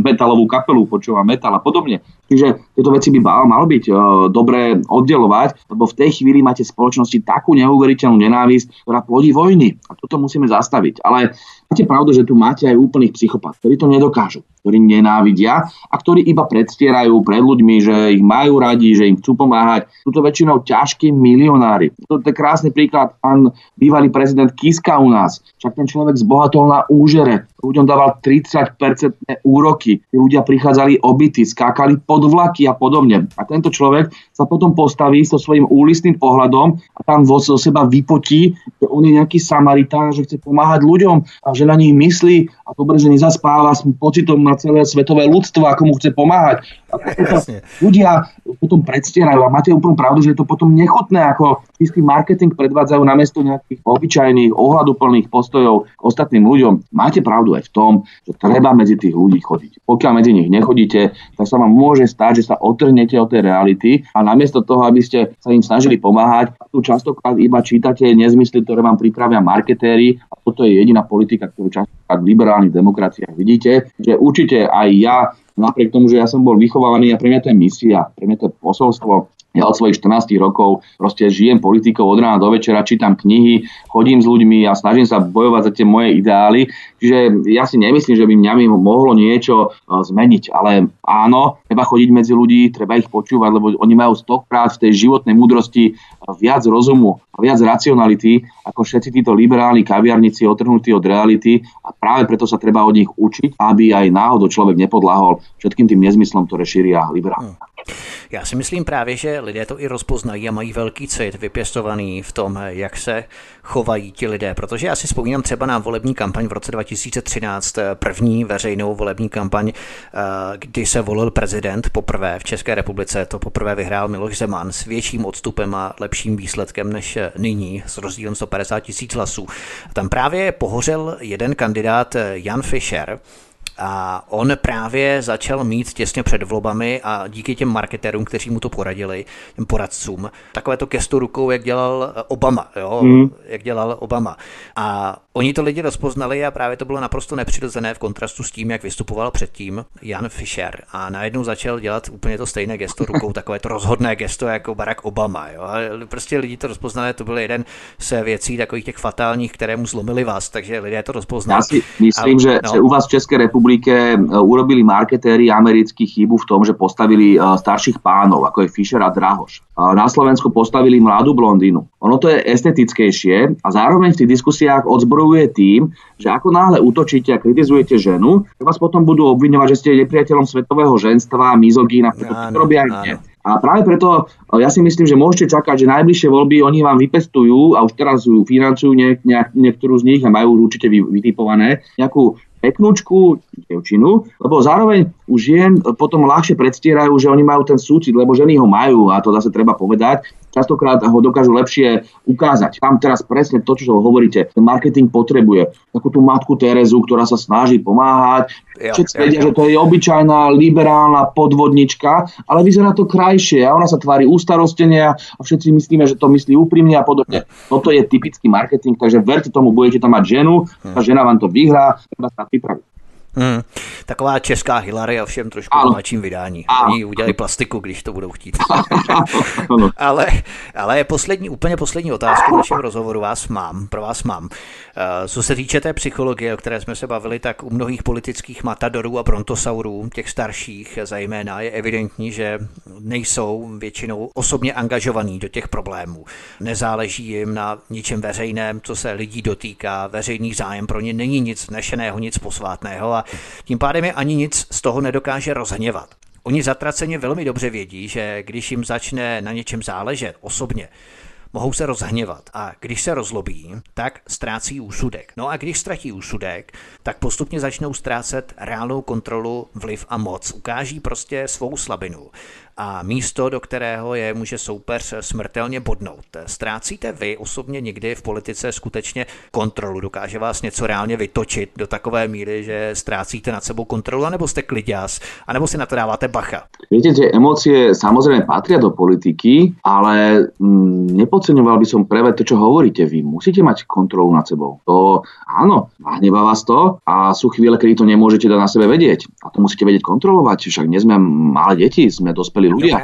metalovú kapelu, počúva metal a podobne. Čiže tieto veci by malo byť dobre oddelovať, lebo v tej chvíli máte spoločnosti takú neuveriteľnú nenávisť, ktorá plodí vojny. A toto musíme zastaviť. Ale máte pravdu, že tu máte aj úplných psychopat, ktorí to nedokážu ktorí nenávidia a ktorí iba predstierajú pred ľuďmi, že ich majú radi, že im chcú pomáhať. Sú to väčšinou ťažkí milionári. To je krásny príklad, pán bývalý prezident Kiska u nás. Však ten človek zbohatol na úžere. Ľuďom dával 30% úroky. Tí ľudia prichádzali obyty, skákali pod vlaky a podobne. A tento človek sa potom postaví so svojím úlistným pohľadom a tam vo seba vypotí, že on je nejaký Samaritán, že chce pomáhať ľuďom a že na nich myslí a dobre, že nezaspáva s pocitom na celé svetové ľudstvo, ako mu chce pomáhať. A *laughs* potom ľudia potom predstierajú a máte úplnú pravdu, že je to potom nechutné, ako čistý marketing predvádzajú namiesto nejakých obyčajných, ohľaduplných postojov k ostatným ľuďom. Máte pravdu aj v tom, že treba medzi tých ľudí chodiť. Pokiaľ medzi nich nechodíte, tak sa vám môže stať, že sa otrhnete od tej reality a namiesto toho, aby ste sa im snažili pomáhať, tu častokrát iba čítate nezmysly, ktoré vám pripravia marketéri a toto je jediná politika, ktorú častokrát v liberálnych demokraciách vidíte, že určite aj ja napriek tomu, že ja som bol vychovávaný a pre mňa to je misia, pre mňa to je posolstvo. Ja od svojich 14 rokov proste žijem politikou od rána do večera, čítam knihy, chodím s ľuďmi a snažím sa bojovať za tie moje ideály. Čiže ja si nemyslím, že by mňa by mohlo niečo e, zmeniť, ale áno, treba chodiť medzi ľudí, treba ich počúvať, lebo oni majú stokrát v tej životnej múdrosti viac rozumu a viac racionality ako všetci títo liberálni kaviarníci otrhnutí od reality a práve preto sa treba od nich učiť, aby aj náhodou človek nepodláhol všetkým tým nezmyslom, ktoré šíria liberálni. Já si myslím právě, že lidé to i rozpoznají a mají velký cit vypěstovaný v tom, jak se chovají ti lidé, protože já si vzpomínám třeba na volební kampaň v roce 2013, první veřejnou volební kampaň, eh, kdy se volil prezident poprvé v České republice, to poprvé vyhrál Miloš Zeman s větším odstupem a lepším výsledkem než nyní, s rozdílem 150 tisíc hlasů. Tam právě pohořel jeden kandidát Jan Fischer, a on právě začal mít těsně před volbami a díky těm marketérům, kteří mu to poradili, těm poradcům, takové to kesto rukou, jak dělal Obama, jo? Mm. jak dělal Obama. A oni to lidi rozpoznali a právě to bylo naprosto nepřirozené v kontrastu s tím, jak vystupoval předtím Jan Fischer. A najednou začal dělat úplně to stejné gesto rukou, takové to rozhodné gesto jako Barack Obama. Jo? A prostě lidi to rozpoznali, to byl jeden z věcí takových těch fatálních, které mu zlomili vás, takže lidé to rozpoznali. Já si myslím, a, že, no. že u vás v České republike e, urobili marketéri americkí chybu v tom, že postavili e, starších pánov, ako je Fischer a Drahoš. Na Slovensku postavili mladú blondínu. Ono to je estetickejšie a zároveň v tých diskusiách odzbrojuje tým, že ako náhle útočíte a kritizujete ženu, tak vás potom budú obviňovať, že ste nepriateľom svetového ženstva, mizogína, to robia aj mne. A práve preto e, ja si myslím, že môžete čakať, že najbližšie voľby oni vám vypestujú a už teraz ju financujú niek- niek- niektorú z nich a majú určite vytipované nejakú peknúčku, devčinu, lebo zároveň už žien potom ľahšie predstierajú, že oni majú ten súcit, lebo ženy ho majú a to zase treba povedať častokrát ho dokážu lepšie ukázať. Tam teraz presne to, čo hovoríte, ten marketing potrebuje takú tú matku Terezu, ktorá sa snaží pomáhať. Všetci vedia, že to je obyčajná liberálna podvodnička, ale vyzerá to krajšie a ona sa tvári ústarostenia a všetci myslíme, že to myslí úprimne a podobne. Toto je typický marketing, takže verte tomu, budete tam mať ženu, tá žena vám to vyhrá, treba sa vypraviť. Hmm. Taková česká Hillary a všem trošku mladším vydání. Ano. Oni udělají plastiku, když to budou chtít. *laughs* ale, ale poslední, úplně poslední otázku v našem rozhovoru vás mám, pro vás mám. Eh, co se týče té psychologie, o které jsme se bavili, tak u mnohých politických matadorů a brontosaurů, těch starších zejména, je evidentní, že nejsou většinou osobně angažovaní do těch problémů. Nezáleží jim na ničem veřejném, co se lidí dotýká, veřejný zájem pro ně není nic nešeného, nic posvátného a tím pádem je ani nic z toho nedokáže rozhněvat. Oni zatraceně velmi dobře vědí, že když jim začne na něčem záležet osobně, mohou se rozhněvat a když se rozlobí, tak ztrácí úsudek. No a když ztratí úsudek, tak postupně začnou ztrácet reálnou kontrolu, vliv a moc. Ukáží prostě svou slabinu a místo, do kterého je může soupeř smrtelně bodnout. Ztrácíte vy osobně někdy v politice skutečně kontrolu? Dokáže vás něco reálně vytočit do takové míry, že ztrácíte nad sebou kontrolu, anebo jste klidias, anebo si na to dáváte bacha? Víte, že emócie samozrejme patria do politiky, ale mm, nepodceňoval by som práve to, čo hovoríte. Vy musíte mať kontrolu nad sebou. To áno, nahnevá vás to a sú chvíle, kedy to nemôžete dať na sebe vedieť. A to musíte vedieť kontrolovať. Však nie sme malé deti, sme dospelí ľudia.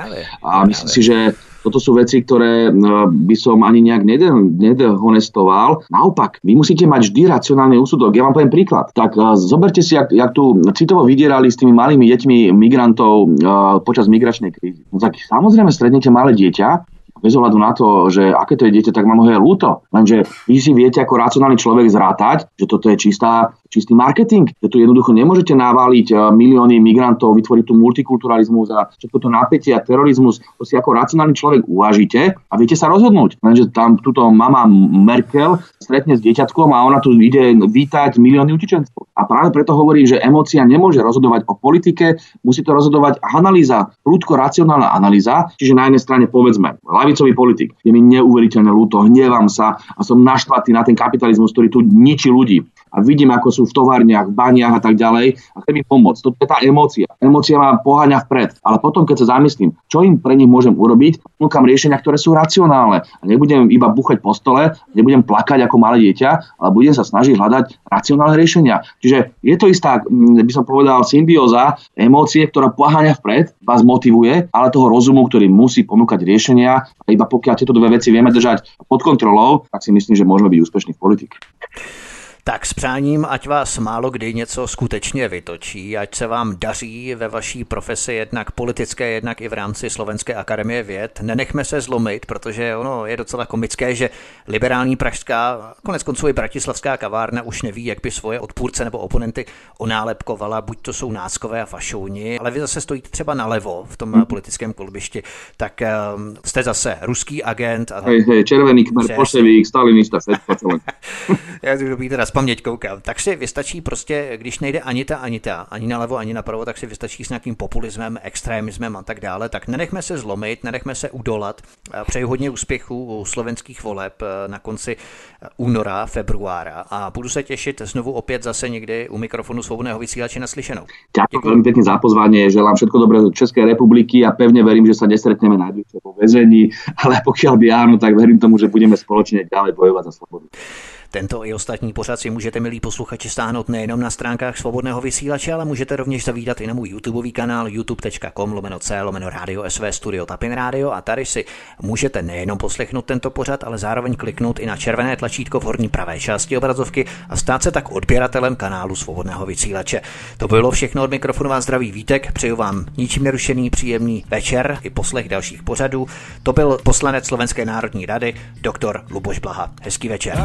No a myslím si, že toto sú veci, ktoré no, by som ani nejak nedehonestoval. Naopak, vy musíte mať vždy racionálny úsudok. Ja vám poviem príklad. Tak uh, zoberte si, jak, jak tu citovo vydierali s tými malými deťmi migrantov uh, počas migračnej krízy. No tak samozrejme stretnete malé dieťa, bez ohľadu na to, že aké to je dieťa, tak mám ho je ľúto. Lenže vy si viete ako racionálny človek zrátať, že toto je čistá, čistý marketing, že tu jednoducho nemôžete naváliť eh, milióny migrantov, vytvoriť tu multikulturalizmus a všetko to napätie a terorizmus. To si ako racionálny človek uvažíte a viete sa rozhodnúť. Lenže tam túto mama Merkel stretne s dieťatkom a ona tu ide vítať milióny utečencov. A práve preto hovorím, že emócia nemôže rozhodovať o politike, musí to rozhodovať analýza, prúdko racionálna analýza, čiže na jednej strane povedzme, pravicový politik. Je mi neuveriteľne ľúto, hnevam sa a som naštvatý na ten kapitalizmus, ktorý tu ničí ľudí. A vidím, ako sú v továrniach, baniach a tak ďalej a chcem im pomôcť. To je tá emócia. Emócia ma poháňa vpred. Ale potom, keď sa zamyslím, čo im pre nich môžem urobiť, ponúkam riešenia, ktoré sú racionálne. A nebudem iba buchať po stole, nebudem plakať ako malé dieťa, ale budem sa snažiť hľadať racionálne riešenia. Čiže je to istá, by som povedal, symbióza emócie, ktorá poháňa vpred, vás motivuje, ale toho rozumu, ktorý musí ponúkať riešenia iba pokiaľ tieto dve veci vieme držať pod kontrolou, tak si myslím, že môžeme byť úspešní v politike. Tak s přáním, ať vás málo kdy něco skutečně vytočí, ať se vám daří ve vaší profesi jednak politické, jednak i v rámci Slovenské akademie věd. Nenechme se zlomit, protože ono je docela komické, že liberální pražská, konec konců i bratislavská kavárna už neví, jak by svoje odpůrce nebo oponenty onálepkovala, buď to jsou náckové a fašouni, ale vy zase stojíte třeba nalevo v tom hmm. politickém kolbišti, tak um, jste zase ruský agent. A... Hej, hej, červený kmer, bolševík, stalinista, *laughs* všetko celé. *laughs* Já to teda paměť koukám. Tak si vystačí prostě, když nejde ani ta, ani ta, ani nalevo, ani napravo, tak si vystačí s nějakým populismem, extrémismem a tak dále. Tak nenechme se zlomit, nenechme se udolat. Přeji hodně úspěchů u slovenských voleb eh, na konci eh, února, februára a budu se těšit znovu opět zase někdy u mikrofonu svobodného vysílače naslyšenou. Ďakujem veľmi pekne za pozvanie, želám všetko dobré do Českej republiky a pevne verím, že sa nestretneme najbližšie po väzení, *laughs* ale pokiaľ by áno, tak verím tomu, že budeme spoločne ďalej bojovať za slobodu. Tento i ostatní pořad si můžete, milí posluchači, stáhnout nejenom na stránkách svobodného vysílače, ale můžete rovněž zavídat i na můj YouTubeový kanál youtube.com lomeno C lomeno Radio SV Studio Tapin Radio a tady si můžete nejenom poslechnout tento pořad, ale zároveň kliknout i na červené tlačítko v horní pravé části obrazovky a stát se tak odběratelem kanálu svobodného vysílače. To bylo všechno od mikrofonu vás zdraví Vítek, přeju vám ničím nerušený příjemný večer i poslech dalších pořadů. To byl poslanec Slovenské národní rady, doktor Luboš Blaha. Hezký večer.